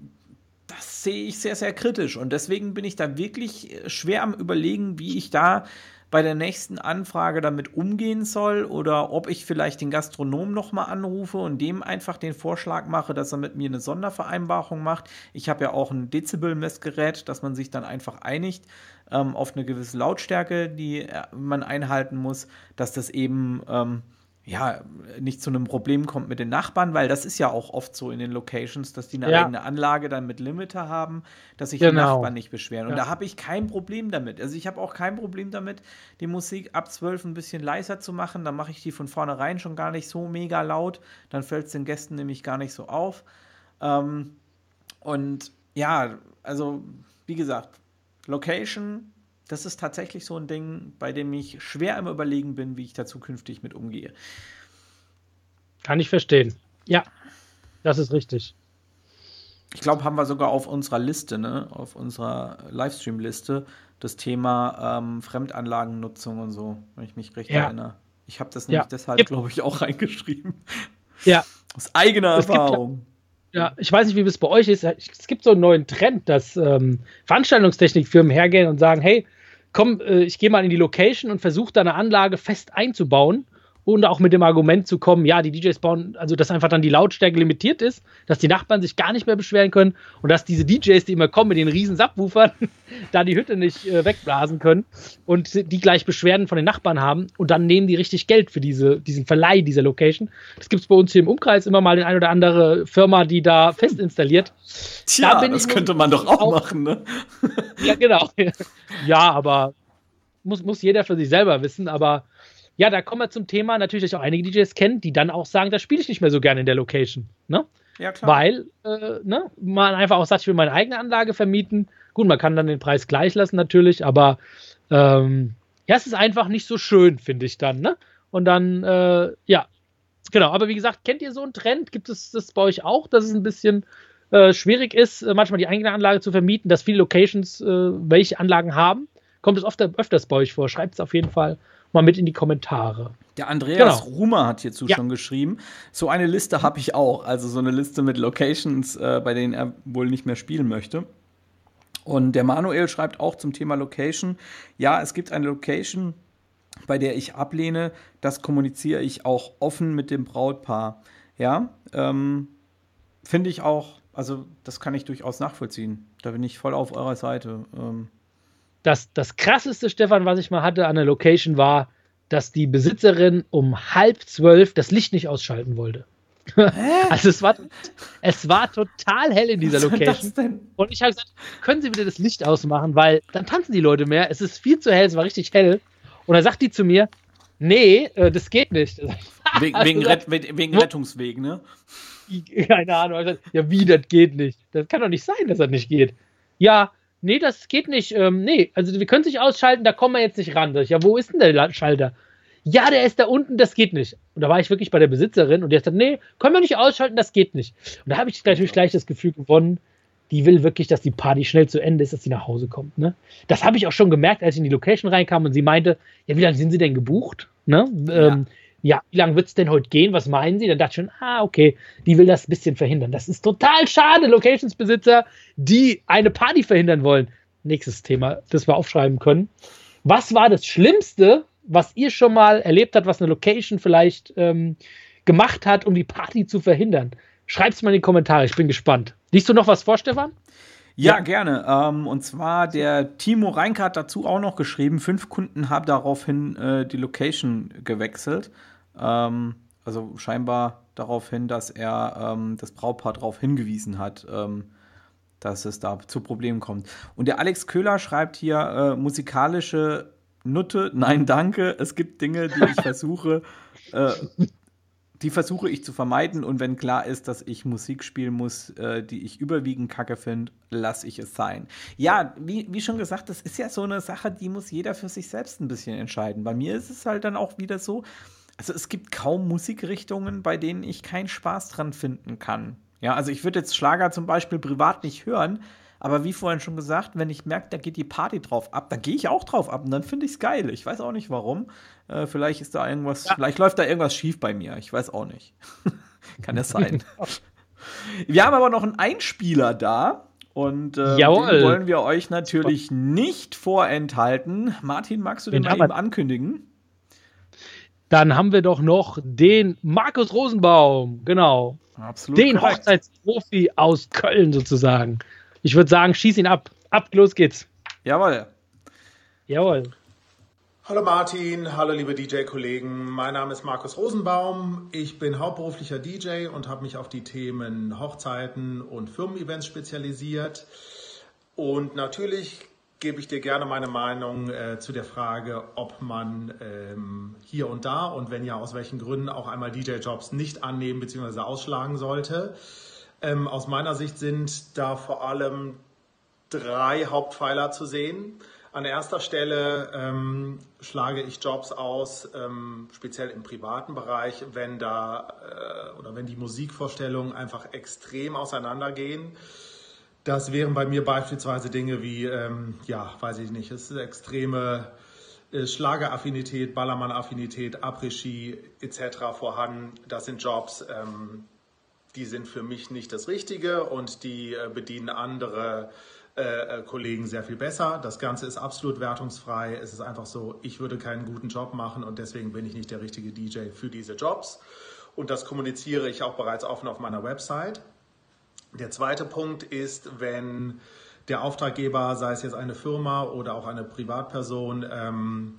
das sehe ich sehr, sehr kritisch. Und deswegen bin ich da wirklich äh, schwer am Überlegen, wie ich da bei der nächsten Anfrage damit umgehen soll oder ob ich vielleicht den Gastronom nochmal anrufe und dem einfach den Vorschlag mache, dass er mit mir eine Sondervereinbarung macht. Ich habe ja auch ein Dezibel-Messgerät, dass man sich dann einfach einigt ähm, auf eine gewisse Lautstärke, die äh, man einhalten muss, dass das eben ähm, ja, nicht zu einem Problem kommt mit den Nachbarn, weil das ist ja auch oft so in den Locations, dass die eine ja. eigene Anlage dann mit Limiter haben, dass sich genau. die Nachbarn nicht beschweren. Und ja. da habe ich kein Problem damit. Also ich habe auch kein Problem damit, die Musik ab 12 ein bisschen leiser zu machen. Dann mache ich die von vornherein schon gar nicht so mega laut. Dann fällt es den Gästen nämlich gar nicht so auf. Ähm, und ja, also wie gesagt, Location, das ist tatsächlich so ein Ding, bei dem ich schwer im Überlegen bin, wie ich da zukünftig mit umgehe. Kann ich verstehen. Ja, das ist richtig. Ich glaube, haben wir sogar auf unserer Liste, ne, auf unserer Livestream-Liste, das Thema ähm, Fremdanlagennutzung und so, wenn ich mich recht ja. erinnere. Ich habe das nämlich ja. deshalb, glaube ich, auch reingeschrieben. Ja. Aus eigener es Erfahrung. ja, ich weiß nicht, wie es bei euch ist. Es gibt so einen neuen Trend, dass ähm, Veranstaltungstechnikfirmen hergehen und sagen, hey, komm, äh, ich gehe mal in die Location und versuche da eine Anlage fest einzubauen und auch mit dem Argument zu kommen, ja, die DJs bauen, also dass einfach dann die Lautstärke limitiert ist, dass die Nachbarn sich gar nicht mehr beschweren können und dass diese DJs, die immer kommen mit den riesen Subwoofern, da die Hütte nicht äh, wegblasen können und die gleich Beschwerden von den Nachbarn haben und dann nehmen die richtig Geld für diese, diesen Verleih dieser Location. Das gibt es bei uns hier im Umkreis immer mal den ein oder andere Firma, die da fest installiert. Tja, da das könnte man doch auch, auch machen, ne? ja, genau. Ja, aber muss, muss jeder für sich selber wissen, aber ja, da kommen wir zum Thema, natürlich, dass ich auch einige DJs kennen, die dann auch sagen, da spiele ich nicht mehr so gerne in der Location. Ne? Ja, klar. Weil äh, ne, man einfach auch sagt, ich will meine eigene Anlage vermieten. Gut, man kann dann den Preis gleich lassen natürlich, aber ähm, ja, es ist einfach nicht so schön, finde ich dann. Ne? Und dann, äh, ja, genau. Aber wie gesagt, kennt ihr so einen Trend? Gibt es das bei euch auch, dass es ein bisschen äh, schwierig ist, äh, manchmal die eigene Anlage zu vermieten, dass viele Locations äh, welche Anlagen haben? Kommt es oft, öfters bei euch vor? Schreibt es auf jeden Fall mal mit in die Kommentare. Der Andreas genau. Rumer hat hierzu ja. schon geschrieben. So eine Liste habe ich auch. Also so eine Liste mit Locations, äh, bei denen er wohl nicht mehr spielen möchte. Und der Manuel schreibt auch zum Thema Location. Ja, es gibt eine Location, bei der ich ablehne. Das kommuniziere ich auch offen mit dem Brautpaar. Ja, ähm, finde ich auch, also das kann ich durchaus nachvollziehen. Da bin ich voll auf eurer Seite. Ähm, das, das krasseste, Stefan, was ich mal hatte an der Location war, dass die Besitzerin um halb zwölf das Licht nicht ausschalten wollte. also es war, es war total hell in dieser Location. Und ich habe gesagt, können Sie bitte das Licht ausmachen, weil dann tanzen die Leute mehr. Es ist viel zu hell, es war richtig hell. Und dann sagt die zu mir, nee, äh, das geht nicht. Wegen, wegen, Rett, wegen Rettungswegen, ne? Keine Ahnung. Ja, wie, das geht nicht. Das kann doch nicht sein, dass das nicht geht. Ja, nee, das geht nicht. Ähm, nee, also wir können sich ausschalten, da kommen wir jetzt nicht ran. Ich, ja, wo ist denn der Schalter? Ja, der ist da unten, das geht nicht. Und da war ich wirklich bei der Besitzerin und die hat gesagt, nee, können wir nicht ausschalten, das geht nicht. Und da habe ich natürlich gleich das Gefühl gewonnen, die will wirklich, dass die Party schnell zu Ende ist, dass sie nach Hause kommt. Ne? Das habe ich auch schon gemerkt, als ich in die Location reinkam und sie meinte, ja, wie lange sind sie denn gebucht? Ne? Ja. Ähm, ja, wie lange wird es denn heute gehen? Was meinen Sie? Dann dachte ich schon, ah, okay, die will das ein bisschen verhindern. Das ist total schade, Locationsbesitzer, die eine Party verhindern wollen. Nächstes Thema, das wir aufschreiben können. Was war das Schlimmste, was ihr schon mal erlebt habt, was eine Location vielleicht ähm, gemacht hat, um die Party zu verhindern? Schreibt es mal in die Kommentare, ich bin gespannt. Liest du noch was vor, Stefan? Ja, ja. gerne. Ähm, und zwar der Timo Reinke hat dazu auch noch geschrieben, fünf Kunden haben daraufhin äh, die Location gewechselt. Ähm, also scheinbar darauf hin, dass er ähm, das Brautpaar darauf hingewiesen hat, ähm, dass es da zu Problemen kommt. Und der Alex Köhler schreibt hier äh, musikalische Nutte, nein, danke. Es gibt Dinge, die ich versuche, äh, die versuche ich zu vermeiden. Und wenn klar ist, dass ich Musik spielen muss, äh, die ich überwiegend kacke finde, lasse ich es sein. Ja, wie, wie schon gesagt, das ist ja so eine Sache, die muss jeder für sich selbst ein bisschen entscheiden. Bei mir ist es halt dann auch wieder so, also es gibt kaum Musikrichtungen, bei denen ich keinen Spaß dran finden kann. Ja, also ich würde jetzt Schlager zum Beispiel privat nicht hören, aber wie vorhin schon gesagt, wenn ich merke, da geht die Party drauf ab, dann gehe ich auch drauf ab und dann finde ich es geil. Ich weiß auch nicht warum. Äh, vielleicht ist da irgendwas, ja. vielleicht läuft da irgendwas schief bei mir. Ich weiß auch nicht. kann ja sein. Wir haben aber noch einen Einspieler da Und äh, den wollen wir euch natürlich nicht vorenthalten. Martin, magst du den, den mal eben ankündigen? Dann haben wir doch noch den Markus Rosenbaum, genau. Absolut. Den korrekt. Hochzeitsprofi aus Köln sozusagen. Ich würde sagen, schieß ihn ab. Ab, los geht's. Jawohl. Jawohl. Hallo Martin, hallo liebe DJ-Kollegen. Mein Name ist Markus Rosenbaum. Ich bin hauptberuflicher DJ und habe mich auf die Themen Hochzeiten und Firmen-Events spezialisiert. Und natürlich gebe ich dir gerne meine Meinung äh, zu der Frage, ob man ähm, hier und da und wenn ja, aus welchen Gründen auch einmal DJ-Jobs nicht annehmen bzw. ausschlagen sollte. Ähm, aus meiner Sicht sind da vor allem drei Hauptpfeiler zu sehen. An erster Stelle ähm, schlage ich Jobs aus, ähm, speziell im privaten Bereich, wenn da äh, oder wenn die Musikvorstellungen einfach extrem auseinandergehen. Das wären bei mir beispielsweise Dinge wie, ähm, ja, weiß ich nicht, es ist extreme äh, Schlageraffinität, Ballermann-Affinität, Après-Ski etc. vorhanden. Das sind Jobs, ähm, die sind für mich nicht das Richtige und die äh, bedienen andere äh, äh, Kollegen sehr viel besser. Das Ganze ist absolut wertungsfrei. Es ist einfach so, ich würde keinen guten Job machen und deswegen bin ich nicht der richtige DJ für diese Jobs. Und das kommuniziere ich auch bereits offen auf meiner Website. Der zweite Punkt ist, wenn der Auftraggeber, sei es jetzt eine Firma oder auch eine Privatperson, ähm,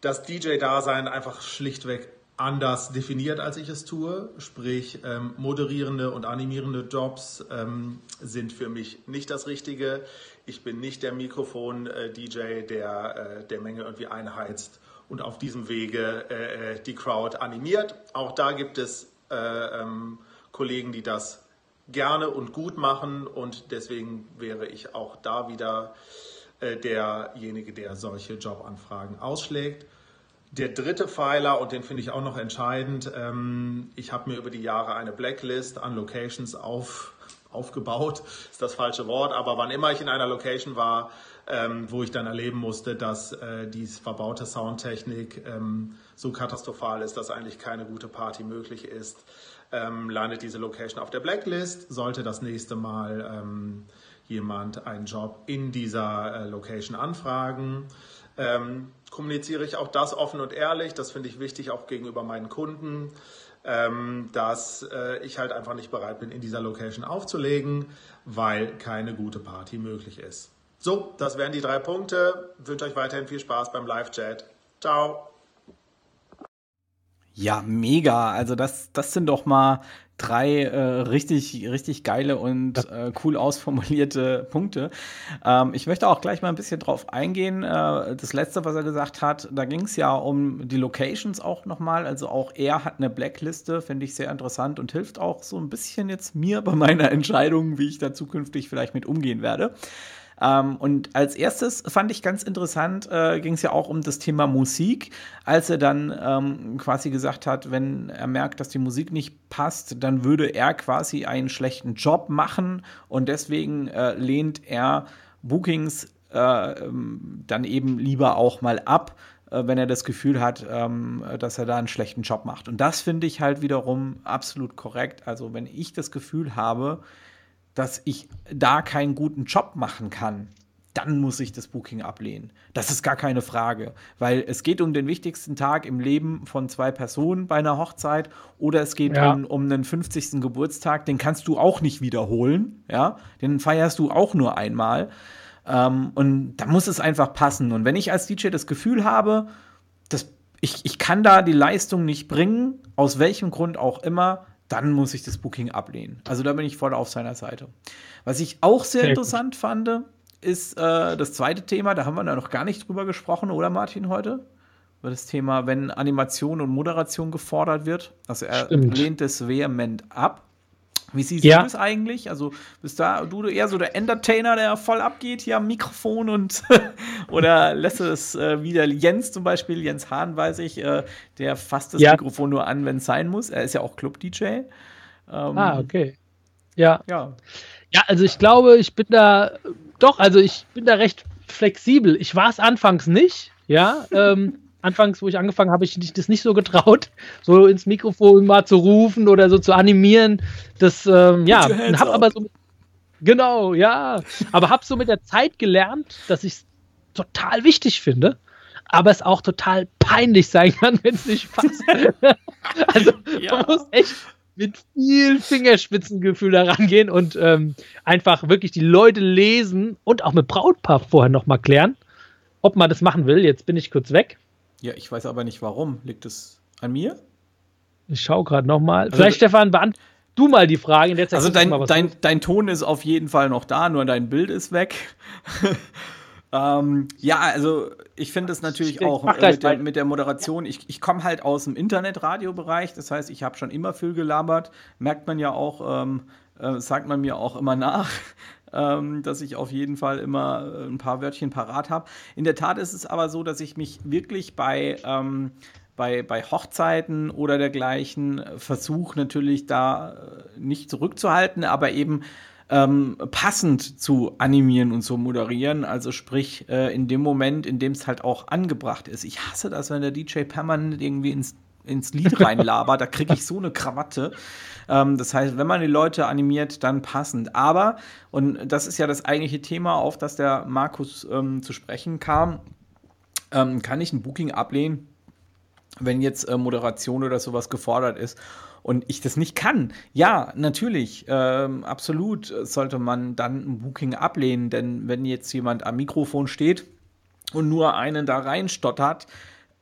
das DJ-Dasein einfach schlichtweg anders definiert, als ich es tue. Sprich, ähm, moderierende und animierende Jobs ähm, sind für mich nicht das Richtige. Ich bin nicht der Mikrofon-DJ, der äh, der Menge irgendwie einheizt und auf diesem Wege äh, äh, die Crowd animiert. Auch da gibt es äh, ähm, Kollegen, die das gerne und gut machen und deswegen wäre ich auch da wieder äh, derjenige, der solche Jobanfragen ausschlägt. Der dritte Pfeiler, und den finde ich auch noch entscheidend, ähm, ich habe mir über die Jahre eine Blacklist an Locations auf, aufgebaut, ist das falsche Wort, aber wann immer ich in einer Location war, ähm, wo ich dann erleben musste, dass äh, die verbaute Soundtechnik ähm, so katastrophal ist, dass eigentlich keine gute Party möglich ist, ähm, landet diese Location auf der Blacklist. Sollte das nächste Mal ähm, jemand einen Job in dieser äh, Location anfragen, ähm, kommuniziere ich auch das offen und ehrlich. Das finde ich wichtig auch gegenüber meinen Kunden, ähm, dass äh, ich halt einfach nicht bereit bin, in dieser Location aufzulegen, weil keine gute Party möglich ist. So, das wären die drei Punkte. Ich wünsche euch weiterhin viel Spaß beim Live-Chat. Ciao. Ja, mega. Also das, das sind doch mal drei äh, richtig, richtig geile und äh, cool ausformulierte Punkte. Ähm, ich möchte auch gleich mal ein bisschen drauf eingehen. Äh, das letzte, was er gesagt hat, da ging es ja um die Locations auch nochmal. Also auch er hat eine Blackliste, finde ich sehr interessant und hilft auch so ein bisschen jetzt mir bei meiner Entscheidung, wie ich da zukünftig vielleicht mit umgehen werde. Ähm, und als erstes fand ich ganz interessant, äh, ging es ja auch um das Thema Musik, als er dann ähm, quasi gesagt hat, wenn er merkt, dass die Musik nicht passt, dann würde er quasi einen schlechten Job machen und deswegen äh, lehnt er Bookings äh, ähm, dann eben lieber auch mal ab äh, wenn er das Gefühl hat, ähm, dass er da einen schlechten Job macht. Und das finde ich halt wiederum absolut korrekt. Also wenn ich das Gefühl habe, dass ich da keinen guten Job machen kann, dann muss ich das Booking ablehnen. Das ist gar keine Frage, weil es geht um den wichtigsten Tag im Leben von zwei Personen bei einer Hochzeit oder es geht ja. um, um einen 50. Geburtstag, den kannst du auch nicht wiederholen, ja, den feierst du auch nur einmal. Ähm, und da muss es einfach passen. Und wenn ich als DJ das Gefühl habe, dass ich, ich kann da die Leistung nicht bringen, aus welchem Grund auch immer, dann muss ich das Booking ablehnen. Also da bin ich voll auf seiner Seite. Was ich auch sehr, sehr interessant gut. fand, ist äh, das zweite Thema, da haben wir da noch gar nicht drüber gesprochen, oder Martin, heute? Über das Thema, wenn Animation und Moderation gefordert wird. Also er Stimmt. lehnt es vehement ab. Wie siehst ja. du das eigentlich? Also bist da du eher so der Entertainer, der voll abgeht hier am Mikrofon und oder lässt es äh, wieder Jens zum Beispiel, Jens Hahn weiß ich, äh, der fasst das ja. Mikrofon nur an, wenn es sein muss. Er ist ja auch Club-DJ. Ähm, ah, okay. Ja. ja. Ja, also ich glaube, ich bin da doch, also ich bin da recht flexibel. Ich war es anfangs nicht, ja. ähm, anfangs, wo ich angefangen habe, ich das nicht so getraut, so ins Mikrofon mal zu rufen oder so zu animieren. Das, ähm, ja, habe aber so. Genau, ja. Aber habe so mit der Zeit gelernt, dass ich es total wichtig finde, aber es auch total peinlich sein kann, wenn es nicht passt. also ja. man muss echt mit viel Fingerspitzengefühl da rangehen und ähm, einfach wirklich die Leute lesen und auch mit Brautpaar vorher nochmal klären, ob man das machen will. Jetzt bin ich kurz weg. Ja, ich weiß aber nicht warum. Liegt es an mir? Ich schaue gerade nochmal. Also, Vielleicht, Stefan, beantwortet du mal die Frage. In also dein, dein, dein Ton ist auf jeden Fall noch da, nur dein Bild ist weg. ähm, ja, also ich finde es natürlich auch äh, mit, der, mit, der, Moderation. Ich, ich komme halt aus dem Internetradiobereich, das heißt, ich habe schon immer viel gelabert. Merkt man ja auch, ähm, äh, sagt man mir auch immer nach. Ähm, dass ich auf jeden Fall immer äh, ein paar Wörtchen parat habe. In der Tat ist es aber so, dass ich mich wirklich bei ähm, bei, bei Hochzeiten oder dergleichen versuche natürlich da äh, nicht zurückzuhalten, aber eben ähm, passend zu animieren und zu moderieren. Also sprich, äh, in dem Moment, in dem es halt auch angebracht ist. Ich hasse das, wenn der DJ permanent irgendwie ins, ins Lied reinlabert. da kriege ich so eine Krawatte. Ähm, das heißt, wenn man die Leute animiert, dann passend. Aber, und das ist ja das eigentliche Thema, auf das der Markus ähm, zu sprechen kam, ähm, kann ich ein Booking ablehnen? wenn jetzt äh, Moderation oder sowas gefordert ist und ich das nicht kann. Ja, natürlich, ähm, absolut sollte man dann ein Booking ablehnen, denn wenn jetzt jemand am Mikrofon steht und nur einen da reinstottert,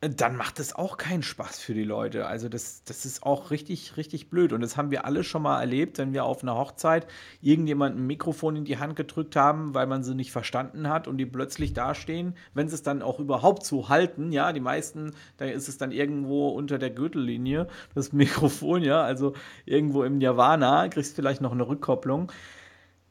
dann macht es auch keinen Spaß für die Leute. Also das, das ist auch richtig, richtig blöd. Und das haben wir alle schon mal erlebt, wenn wir auf einer Hochzeit irgendjemand ein Mikrofon in die Hand gedrückt haben, weil man sie nicht verstanden hat und die plötzlich dastehen, wenn sie es dann auch überhaupt so halten, ja, die meisten, da ist es dann irgendwo unter der Gürtellinie, das Mikrofon, ja, also irgendwo im Nirvana, kriegst vielleicht noch eine Rückkopplung.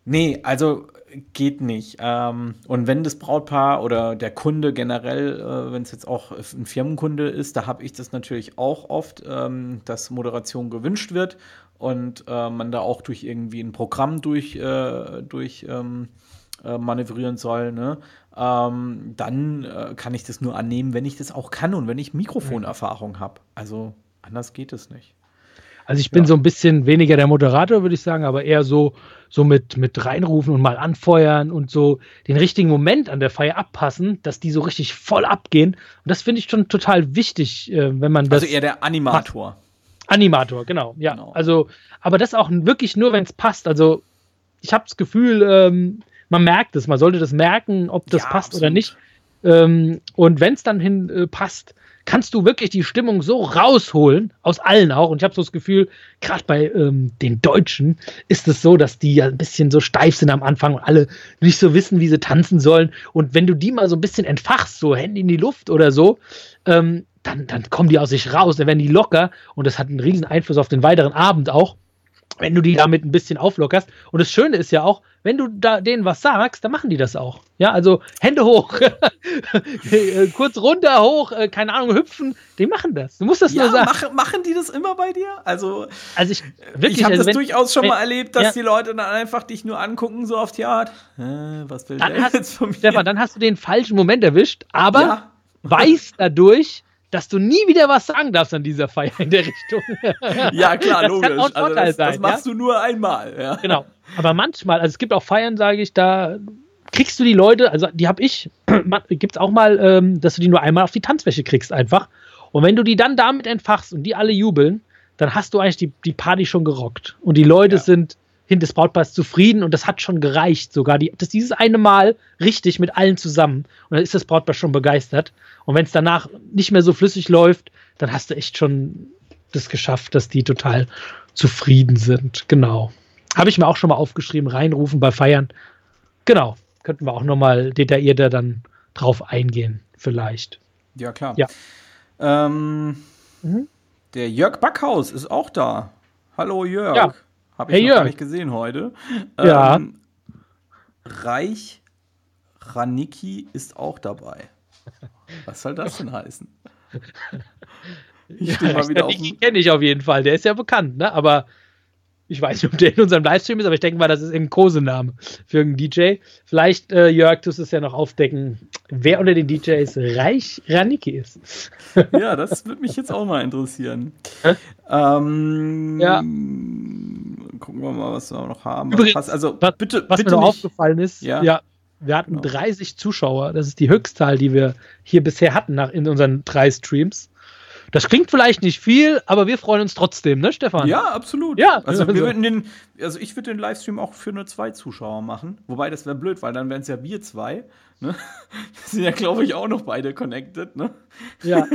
Nee, also geht nicht. Ähm, und wenn das Brautpaar oder der Kunde generell, äh, wenn es jetzt auch ein Firmenkunde ist, da habe ich das natürlich auch oft, ähm, dass Moderation gewünscht wird und äh, man da auch durch irgendwie ein Programm durch, äh, durch ähm, äh, manövrieren soll. Ne? Dann kann ich das nur annehmen, wenn ich das auch kann und wenn ich Mikrofonerfahrung habe. Also anders geht es nicht. Also ich bin ja. so ein bisschen weniger der Moderator, würde ich sagen, aber eher so, so mit, mit reinrufen und mal anfeuern und so den richtigen Moment an der Feier abpassen, dass die so richtig voll abgehen. Und das finde ich schon total wichtig, äh, wenn man das. Also eher der Animator. Macht. Animator, genau, ja. Genau. Also, aber das auch wirklich nur, wenn es passt. Also ich habe das Gefühl, ähm, man merkt es, man sollte das merken, ob das ja, passt absolut. oder nicht. Ähm, und wenn es dann hin äh, passt, kannst du wirklich die Stimmung so rausholen, aus allen auch. Und ich habe so das Gefühl, gerade bei ähm, den Deutschen ist es so, dass die ja ein bisschen so steif sind am Anfang und alle nicht so wissen, wie sie tanzen sollen. Und wenn du die mal so ein bisschen entfachst, so Hände in die Luft oder so, ähm, dann, dann kommen die aus sich raus, dann werden die locker und das hat einen riesen Einfluss auf den weiteren Abend auch wenn du die damit ein bisschen auflockerst. Und das Schöne ist ja auch, wenn du da denen was sagst, dann machen die das auch. Ja, also Hände hoch, äh, kurz runter, hoch, äh, keine Ahnung, hüpfen, die machen das. Du musst das ja, nur sagen. Mach, machen die das immer bei dir? Also, also ich, wirklich, ich habe also das wenn, durchaus schon wenn, mal erlebt, dass ja. die Leute dann einfach dich nur angucken, so auf die Art. Äh, was will der jetzt von mir? Stefan, dann hast du den falschen Moment erwischt, aber ja. weißt dadurch, dass du nie wieder was sagen darfst an dieser Feier in der Richtung. ja, klar, das logisch. Kann auch ein also das, sein, das machst ja? du nur einmal. Ja. Genau. Aber manchmal, also es gibt auch Feiern, sage ich, da kriegst du die Leute, also die habe ich, gibt es auch mal, ähm, dass du die nur einmal auf die Tanzfläche kriegst einfach. Und wenn du die dann damit entfachst und die alle jubeln, dann hast du eigentlich die, die Party schon gerockt. Und die Leute ja. sind hinter des Brautpaars zufrieden und das hat schon gereicht sogar. Die, das dieses eine Mal richtig mit allen zusammen und dann ist das Brautpaar schon begeistert. Und wenn es danach nicht mehr so flüssig läuft, dann hast du echt schon das geschafft, dass die total zufrieden sind. Genau. Habe ich mir auch schon mal aufgeschrieben, reinrufen bei Feiern. Genau. Könnten wir auch nochmal detaillierter dann drauf eingehen, vielleicht. Ja, klar. Ja. Ähm, mhm. Der Jörg Backhaus ist auch da. Hallo Jörg. Ja. Habe ich hey, noch Jörg. gar nicht gesehen heute. Ja. Ähm, Reich Raniki ist auch dabei. Was soll das denn heißen? Ich ja, mal wieder Raniki kenne ich auf jeden Fall. Der ist ja bekannt, ne? Aber ich weiß nicht, ob der in unserem Livestream ist, aber ich denke mal, das ist ein Kosename für einen DJ. Vielleicht, äh, Jörg, tust es ja noch aufdecken, wer unter den DJs Reich Raniki ist. ja, das würde mich jetzt auch mal interessieren. ähm, ja. Gucken wir mal, was wir noch haben. Übrigens, was, also, was, bitte, was bitte mir noch aufgefallen ist, ja, ja wir hatten genau. 30 Zuschauer. Das ist die Höchstzahl, die wir hier bisher hatten nach, in unseren drei Streams. Das klingt vielleicht nicht viel, aber wir freuen uns trotzdem, ne, Stefan? Ja, absolut. Ja, also, wir also. den, also ich würde den Livestream auch für nur zwei Zuschauer machen. Wobei das wäre blöd, weil dann wären es ja wir zwei. Ne? Wir sind ja, glaube ich, auch noch beide connected. Ne? Ja.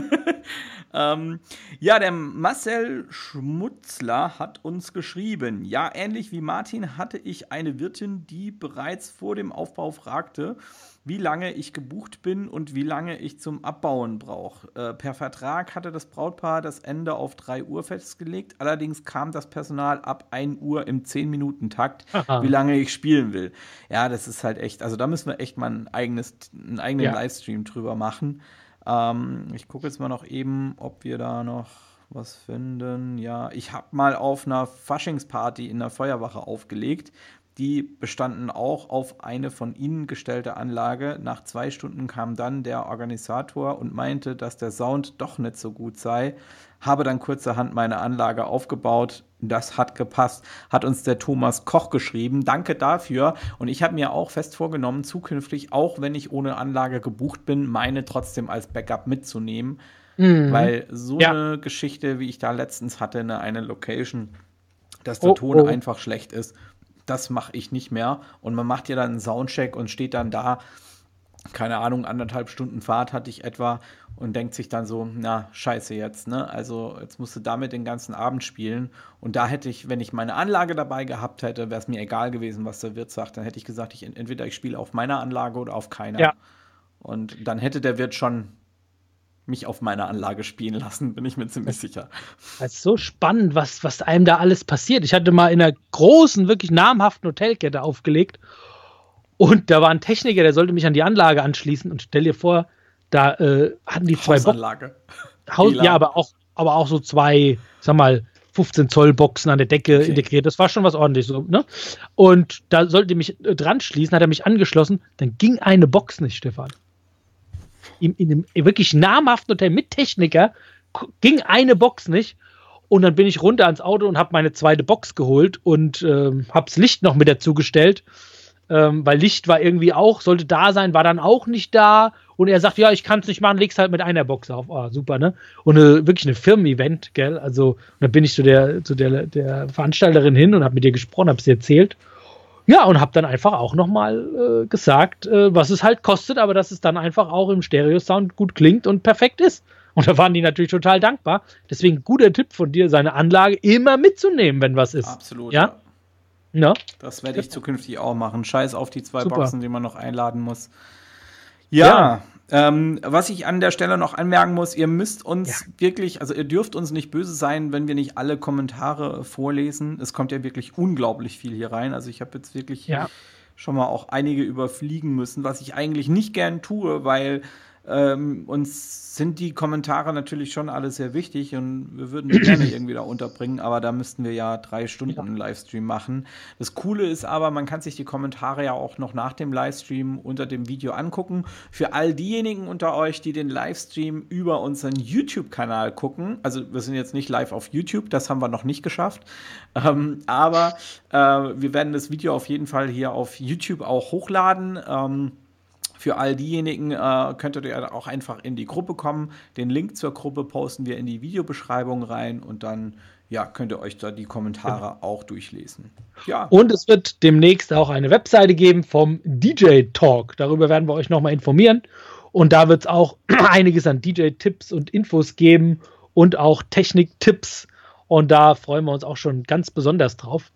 ähm, ja, der Marcel Schmutzler hat uns geschrieben. Ja, ähnlich wie Martin hatte ich eine Wirtin, die bereits vor dem Aufbau fragte, wie lange ich gebucht bin und wie lange ich zum Abbauen brauche. Äh, per Vertrag hatte das Brautpaar das Ende auf 3 Uhr festgelegt. Allerdings kam das Personal ab 1 Uhr im 10-Minuten-Takt, wie lange ich spielen will. Ja, das ist halt echt, also da müssen wir echt mal ein eigenes, einen eigenen ja. Livestream drüber machen. Ähm, ich gucke jetzt mal noch eben, ob wir da noch was finden. Ja, ich habe mal auf einer Faschingsparty in der Feuerwache aufgelegt. Die bestanden auch auf eine von ihnen gestellte Anlage. Nach zwei Stunden kam dann der Organisator und meinte, dass der Sound doch nicht so gut sei. Habe dann kurzerhand meine Anlage aufgebaut. Das hat gepasst. Hat uns der Thomas Koch geschrieben. Danke dafür. Und ich habe mir auch fest vorgenommen, zukünftig, auch wenn ich ohne Anlage gebucht bin, meine trotzdem als Backup mitzunehmen. Mhm. Weil so ja. eine Geschichte, wie ich da letztens hatte, eine, eine Location, dass der oh, Ton oh. einfach schlecht ist das mache ich nicht mehr. Und man macht ja dann einen Soundcheck und steht dann da, keine Ahnung, anderthalb Stunden Fahrt hatte ich etwa und denkt sich dann so, na, scheiße jetzt, ne? Also jetzt musst du damit den ganzen Abend spielen. Und da hätte ich, wenn ich meine Anlage dabei gehabt hätte, wäre es mir egal gewesen, was der Wirt sagt. Dann hätte ich gesagt, ich, entweder ich spiele auf meiner Anlage oder auf keiner. Ja. Und dann hätte der Wirt schon mich auf meiner Anlage spielen lassen, bin ich mir ziemlich sicher. Das ist so spannend, was, was einem da alles passiert. Ich hatte mal in einer großen, wirklich namhaften Hotelkette aufgelegt und da war ein Techniker, der sollte mich an die Anlage anschließen und stell dir vor, da äh, hatten die zwei Hausanlage. Haus, ja, aber auch, aber auch so zwei, sag mal, 15 Zoll Boxen an der Decke okay. integriert. Das war schon was ordentlich so, ne? Und da sollte mich äh, dran schließen, hat er mich angeschlossen, dann ging eine Box nicht, Stefan in, in einem wirklich namhaften Hotel mit Techniker ging eine Box nicht. Und dann bin ich runter ans Auto und habe meine zweite Box geholt und ähm, habe das Licht noch mit dazugestellt. Ähm, weil Licht war irgendwie auch, sollte da sein, war dann auch nicht da. Und er sagt, ja, ich kann es nicht machen, leg's halt mit einer Box auf. Oh, super, ne? Und eine, wirklich ein Firmen-Event, gell? Also, dann bin ich zu der, zu der, der Veranstalterin hin und habe mit ihr gesprochen, habe sie erzählt. Ja, und habe dann einfach auch nochmal äh, gesagt, äh, was es halt kostet, aber dass es dann einfach auch im Stereo-Sound gut klingt und perfekt ist. Und da waren die natürlich total dankbar. Deswegen guter Tipp von dir, seine Anlage immer mitzunehmen, wenn was ist. Absolut. Ja. ja. Das werde ich zukünftig auch machen. Scheiß auf die zwei Super. Boxen, die man noch einladen muss. Ja, ja. Ähm, was ich an der Stelle noch anmerken muss, ihr müsst uns ja. wirklich, also ihr dürft uns nicht böse sein, wenn wir nicht alle Kommentare vorlesen. Es kommt ja wirklich unglaublich viel hier rein. Also ich habe jetzt wirklich ja. schon mal auch einige überfliegen müssen, was ich eigentlich nicht gern tue, weil ähm, uns sind die Kommentare natürlich schon alle sehr wichtig und wir würden die gerne irgendwie da unterbringen, aber da müssten wir ja drei Stunden ja. einen Livestream machen. Das Coole ist aber, man kann sich die Kommentare ja auch noch nach dem Livestream unter dem Video angucken. Für all diejenigen unter euch, die den Livestream über unseren YouTube-Kanal gucken, also wir sind jetzt nicht live auf YouTube, das haben wir noch nicht geschafft, ähm, aber äh, wir werden das Video auf jeden Fall hier auf YouTube auch hochladen. Ähm, für all diejenigen äh, könntet ihr auch einfach in die Gruppe kommen. Den Link zur Gruppe posten wir in die Videobeschreibung rein und dann ja, könnt ihr euch da die Kommentare auch durchlesen. Ja. Und es wird demnächst auch eine Webseite geben vom DJ Talk. Darüber werden wir euch nochmal informieren. Und da wird es auch einiges an DJ-Tipps und Infos geben und auch Technik-Tipps. Und da freuen wir uns auch schon ganz besonders drauf.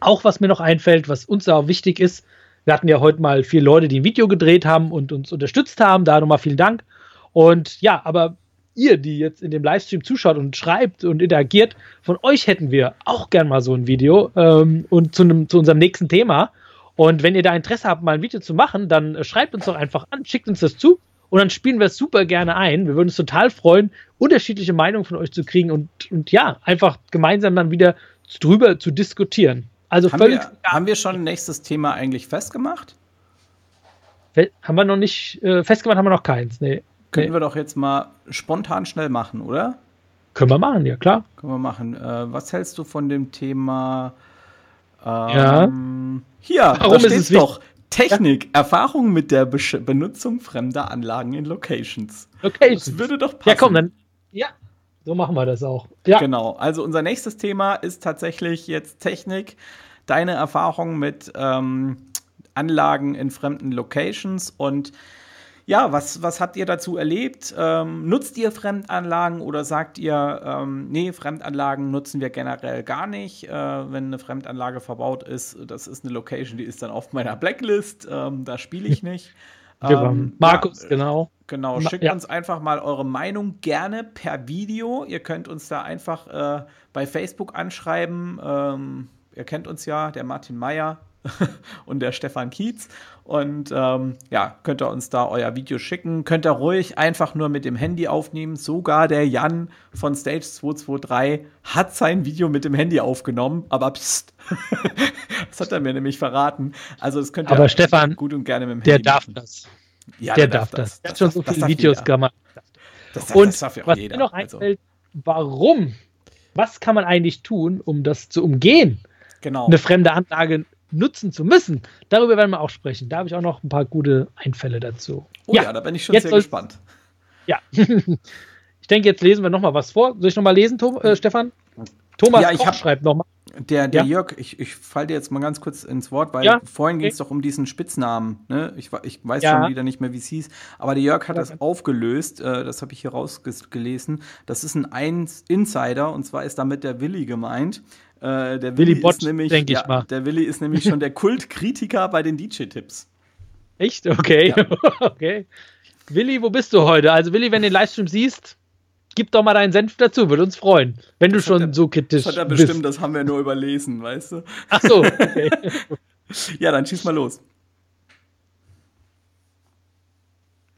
Auch was mir noch einfällt, was uns auch wichtig ist, wir hatten ja heute mal vier Leute, die ein Video gedreht haben und uns unterstützt haben. Da nochmal vielen Dank. Und ja, aber ihr, die jetzt in dem Livestream zuschaut und schreibt und interagiert, von euch hätten wir auch gern mal so ein Video ähm, und zu, einem, zu unserem nächsten Thema. Und wenn ihr da Interesse habt, mal ein Video zu machen, dann äh, schreibt uns doch einfach an, schickt uns das zu und dann spielen wir es super gerne ein. Wir würden uns total freuen, unterschiedliche Meinungen von euch zu kriegen und, und ja, einfach gemeinsam dann wieder drüber zu diskutieren. Also haben völlig. Wir, haben wir schon nächstes Thema eigentlich festgemacht? Haben wir noch nicht äh, festgemacht, haben wir noch keins. Nee. Können nee. wir doch jetzt mal spontan schnell machen, oder? Können wir machen, ja klar. Können wir machen. Äh, was hältst du von dem Thema Ja. Ähm, hier, Warum da ist es doch. Technik, Erfahrung mit der Besch Benutzung fremder Anlagen in Locations. Okay. Das würde doch passen. Ja, komm, dann. Ja, so machen wir das auch. Ja, Genau. Also unser nächstes Thema ist tatsächlich jetzt Technik. Deine Erfahrung mit ähm, Anlagen in fremden Locations und ja, was, was habt ihr dazu erlebt? Ähm, nutzt ihr Fremdanlagen oder sagt ihr, ähm, nee, Fremdanlagen nutzen wir generell gar nicht? Äh, wenn eine Fremdanlage verbaut ist, das ist eine Location, die ist dann auf meiner Blacklist, ähm, da spiele ich nicht. Ähm, Markus, ja, genau. Genau, Ma- schickt ja. uns einfach mal eure Meinung gerne per Video. Ihr könnt uns da einfach äh, bei Facebook anschreiben. Ihr kennt uns ja, der Martin Meyer und der Stefan Kietz. Und ähm, ja, könnt ihr uns da euer Video schicken. Könnt ihr ruhig einfach nur mit dem Handy aufnehmen. Sogar der Jan von Stage 223 hat sein Video mit dem Handy aufgenommen. Aber pst, das hat er mir nämlich verraten. Also das könnt ihr Aber Stefan, gut und gerne mit dem Der Handy darf machen. das. Ja, der darf das. Der hat schon so viele darf Videos jeder. gemacht. Das, das, Und das darf ja auch was jeder. mir noch also, einfällt, warum? Was kann man eigentlich tun, um das zu umgehen, genau. eine fremde Anlage nutzen zu müssen? Darüber werden wir auch sprechen. Da habe ich auch noch ein paar gute Einfälle dazu. Oh ja, da bin ich schon sehr gespannt. Ja. ich denke, jetzt lesen wir noch mal was vor. Soll ich noch mal lesen, Tom, äh, Stefan? Thomas Ja, ich Koch hab- schreibt noch mal. Der, der Ja. Jörg, ich, ich falle dir jetzt mal ganz kurz ins Wort, weil Ja, vorhin ging es okay. doch um diesen Spitznamen. Ne? Ich, ich weiß Ja. schon wieder nicht mehr, wie es hieß. Aber der Jörg hat Ja. das aufgelöst. Äh, das habe ich hier rausgelesen. Das ist ein Insider und zwar ist damit der Willi gemeint. Äh, der Willi Willi Bott, ist nämlich, denk ich ja, mal. Der Willi ist nämlich schon der Kultkritiker bei den DJ-Tipps. Echt? Okay. Ja. okay. Willi, wo bist du heute? Also, Willi, wenn du den Livestream siehst, gib doch mal deinen Senf dazu, würde uns freuen. Wenn du Das hat schon er- so kritisch Das hat er bist. bestimmt, das haben wir nur überlesen, weißt du? Ach so, okay. Ja, dann schieß mal los.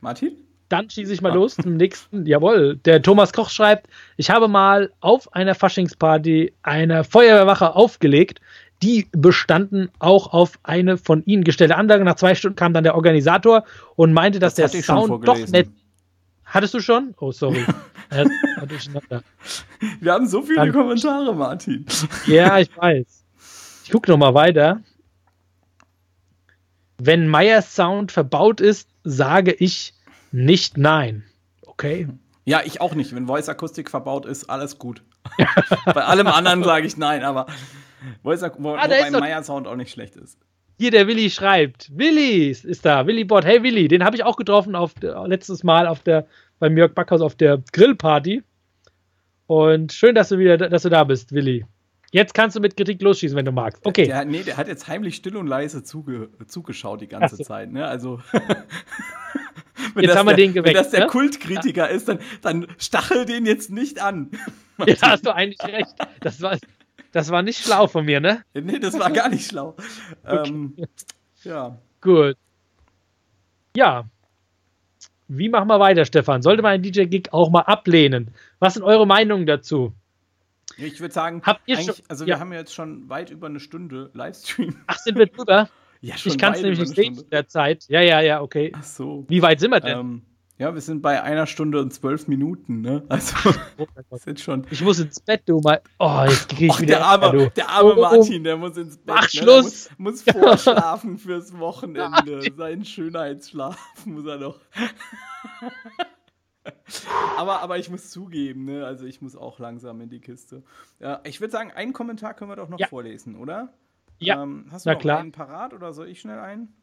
Martin? Dann schieße ich mal los zum nächsten. Jawohl, der Thomas Koch schreibt, ich habe mal auf einer Faschingsparty eine Feuerwehrwache aufgelegt. Die bestanden auch auf eine von ihnen gestellte Anlage. Nach zwei Stunden kam dann der Organisator und meinte, dass Das der Sound doch nett. Hattest du schon? Oh, sorry. Wir haben so viele Dann- Kommentare, Martin. Ja, ich weiß. Ich gucke noch mal weiter. Wenn Meyers Sound verbaut ist, sage ich nicht nein. Okay. Ja, ich auch nicht. Wenn Voice Akustik verbaut ist, alles gut. Bei allem anderen sage ich nein, aber Voice Ak wo, Ah, wobei Meyer Sound auch nicht schlecht ist. Hier der Willi schreibt. Willi ist da. Willi Bot. Hey Willi, den habe ich auch getroffen auf letztes Mal auf der beim Jörg Backhaus auf der Grillparty. Und schön, dass du wieder, dass du da bist, Willi. Jetzt kannst du mit Kritik losschießen, wenn du magst. Okay. Der, nee, der hat jetzt heimlich still und leise zuge zugeschaut die ganze so. Zeit. Ne? Also wenn Jetzt das haben wir der, den geweckt, Wenn das der ne? Kultkritiker ist, dann, dann stachel den jetzt nicht an. Ja, da hast du eigentlich recht. Das war, das war nicht schlau von mir, ne? nee, das war gar nicht schlau. Ähm, ja. Gut. Ja. Wie machen wir weiter, Stefan? Sollte man einen DJ-Gig auch mal ablehnen? Was sind eure Meinungen dazu? Ich würde sagen, Habt ihr schon- also wir ja. haben jetzt schon weit über eine Stunde Livestream. Ach, sind wir drüber? Ja, Ich kann es nämlich nicht sehen in der Zeit. Ja, ja, ja, okay. Ach so. Wie weit sind wir denn? Ähm, ja, wir sind bei einer Stunde und zwölf Minuten, ne? Also, Oh ist schon. Ich muss ins Bett, du mal. Oh, jetzt kriege ich Och, wieder. der arme, du. der arme Oh, oh, oh. Martin, der muss ins Bett. Mach ne? Schluss. Der muss, muss vorschlafen fürs Wochenende. Seinen Schönheitsschlaf muss er noch. aber, aber ich muss zugeben, ne? Also ich muss auch langsam in die Kiste. Ja, ich würde sagen, einen Kommentar können wir doch noch Ja. vorlesen, oder? Ja, Ähm, hast du na noch klar. einen parat oder soll ich schnell einen?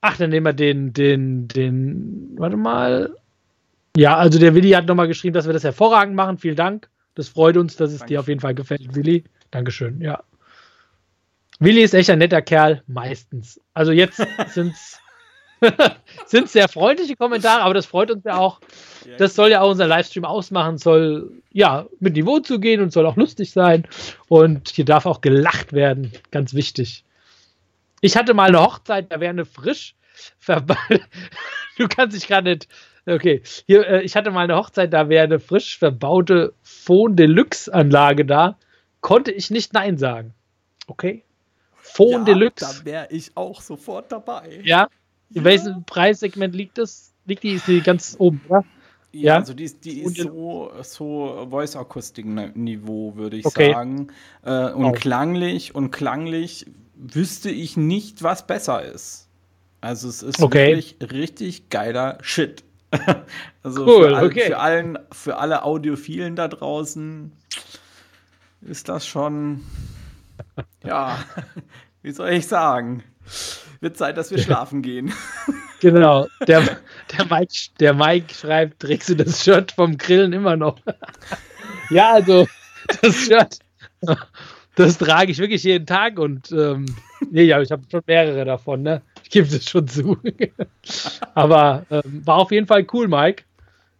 Ach, dann nehmen wir den, den, den. Warte mal. Ja, also der Willi hat nochmal geschrieben, dass wir das hervorragend machen. Vielen Dank. Das freut uns, dass es dir Dankeschön. auf jeden Fall gefällt, Willi. Dankeschön, ja. Willi ist echt ein netter Kerl, meistens. Also jetzt sind's sind sehr freundliche Kommentare, aber das freut uns ja auch. Das soll ja auch unser Livestream ausmachen, soll ja mit Niveau zugehen und soll auch lustig sein. Und hier darf auch gelacht werden, ganz wichtig. Ich hatte mal eine Hochzeit, da wäre eine frisch Du kannst dich gerade nicht. Okay, hier, äh, ich hatte mal eine Hochzeit, da wäre eine frisch verbaute Phone Deluxe Anlage da. Konnte ich nicht Nein sagen. Okay? Phone ja, Deluxe. Da wäre ich auch sofort dabei. Ja? In welchem Preissegment liegt das? Liegt die, ist die ganz oben, oder? Ja, also die ist, die ist so, so Voice-Akustik-Niveau, würde ich okay. sagen. Äh, und oh. klanglich und klanglich wüsste ich nicht, was besser ist. Also es ist okay. wirklich richtig geiler Shit. also cool, für, all, okay. für, allen, für alle Audiophilen da draußen ist das schon, ja, wie soll ich sagen? Wird Zeit, dass wir schlafen gehen. Genau. Der, der, Mike, der Mike schreibt, trägst du das Shirt vom Grillen immer noch? ja, also das Shirt, das trage ich wirklich jeden Tag und ähm, nee, ja, ich habe schon mehrere davon, ne? Ich gebe es schon zu. Aber ähm, war auf jeden Fall cool, Mike.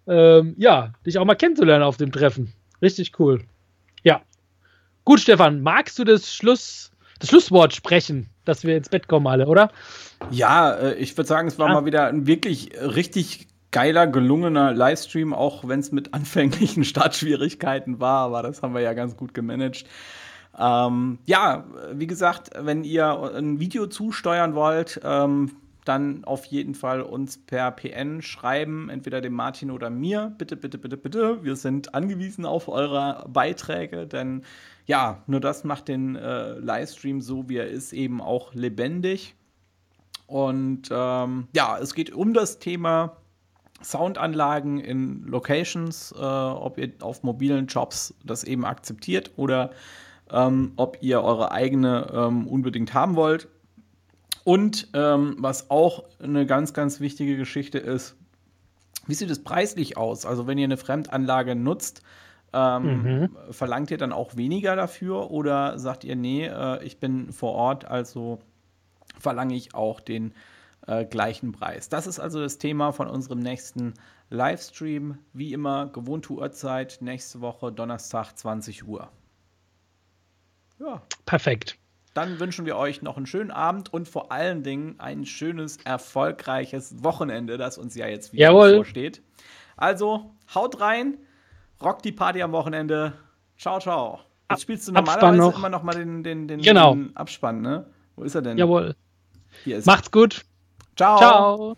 Ähm, ja, dich auch mal kennenzulernen auf dem Treffen. Richtig cool. Ja. Gut, Stefan, magst du das Schluss, das Schlusswort sprechen? dass wir ins Bett kommen alle, oder? Ja, äh, ich würde sagen, es war ja. mal wieder ein wirklich richtig geiler, gelungener Livestream, auch wenn es mit anfänglichen Startschwierigkeiten war, aber das haben wir ja ganz gut gemanagt. Ähm, ja, wie gesagt, wenn ihr ein Video zusteuern wollt, ähm, dann auf jeden Fall uns per PN schreiben, entweder dem Martin oder mir. Bitte, bitte, bitte, bitte. Wir sind angewiesen auf eure Beiträge, denn ja, nur das macht den äh, Livestream so, wie er ist, eben auch lebendig. Und ähm, ja, es geht um das Thema Soundanlagen in Locations, äh, ob ihr auf mobilen Jobs das eben akzeptiert oder ähm, ob ihr eure eigene ähm, unbedingt haben wollt. Und ähm, was auch eine ganz, ganz wichtige Geschichte ist, wie sieht es preislich aus? Also wenn ihr eine Fremdanlage nutzt, ähm, mhm. verlangt ihr dann auch weniger dafür oder sagt ihr, nee, äh, ich bin vor Ort, also verlange ich auch den äh, gleichen Preis? Das ist also das Thema von unserem nächsten Livestream. Wie immer, gewohnte Uhrzeit, nächste Woche Donnerstag, 20 Uhr. Ja. Perfekt. Dann wünschen wir euch noch einen schönen Abend und vor allen Dingen ein schönes, erfolgreiches Wochenende, das uns ja jetzt wieder Jawohl. bevorsteht. Also, haut rein, rockt die Party am Wochenende. Ciao, ciao. Jetzt spielst du normalerweise noch. immer noch mal den, den, den, genau. den Abspann, ne? Wo ist er denn? Jawohl. Hier ist Macht's gut. Ciao. Ciao.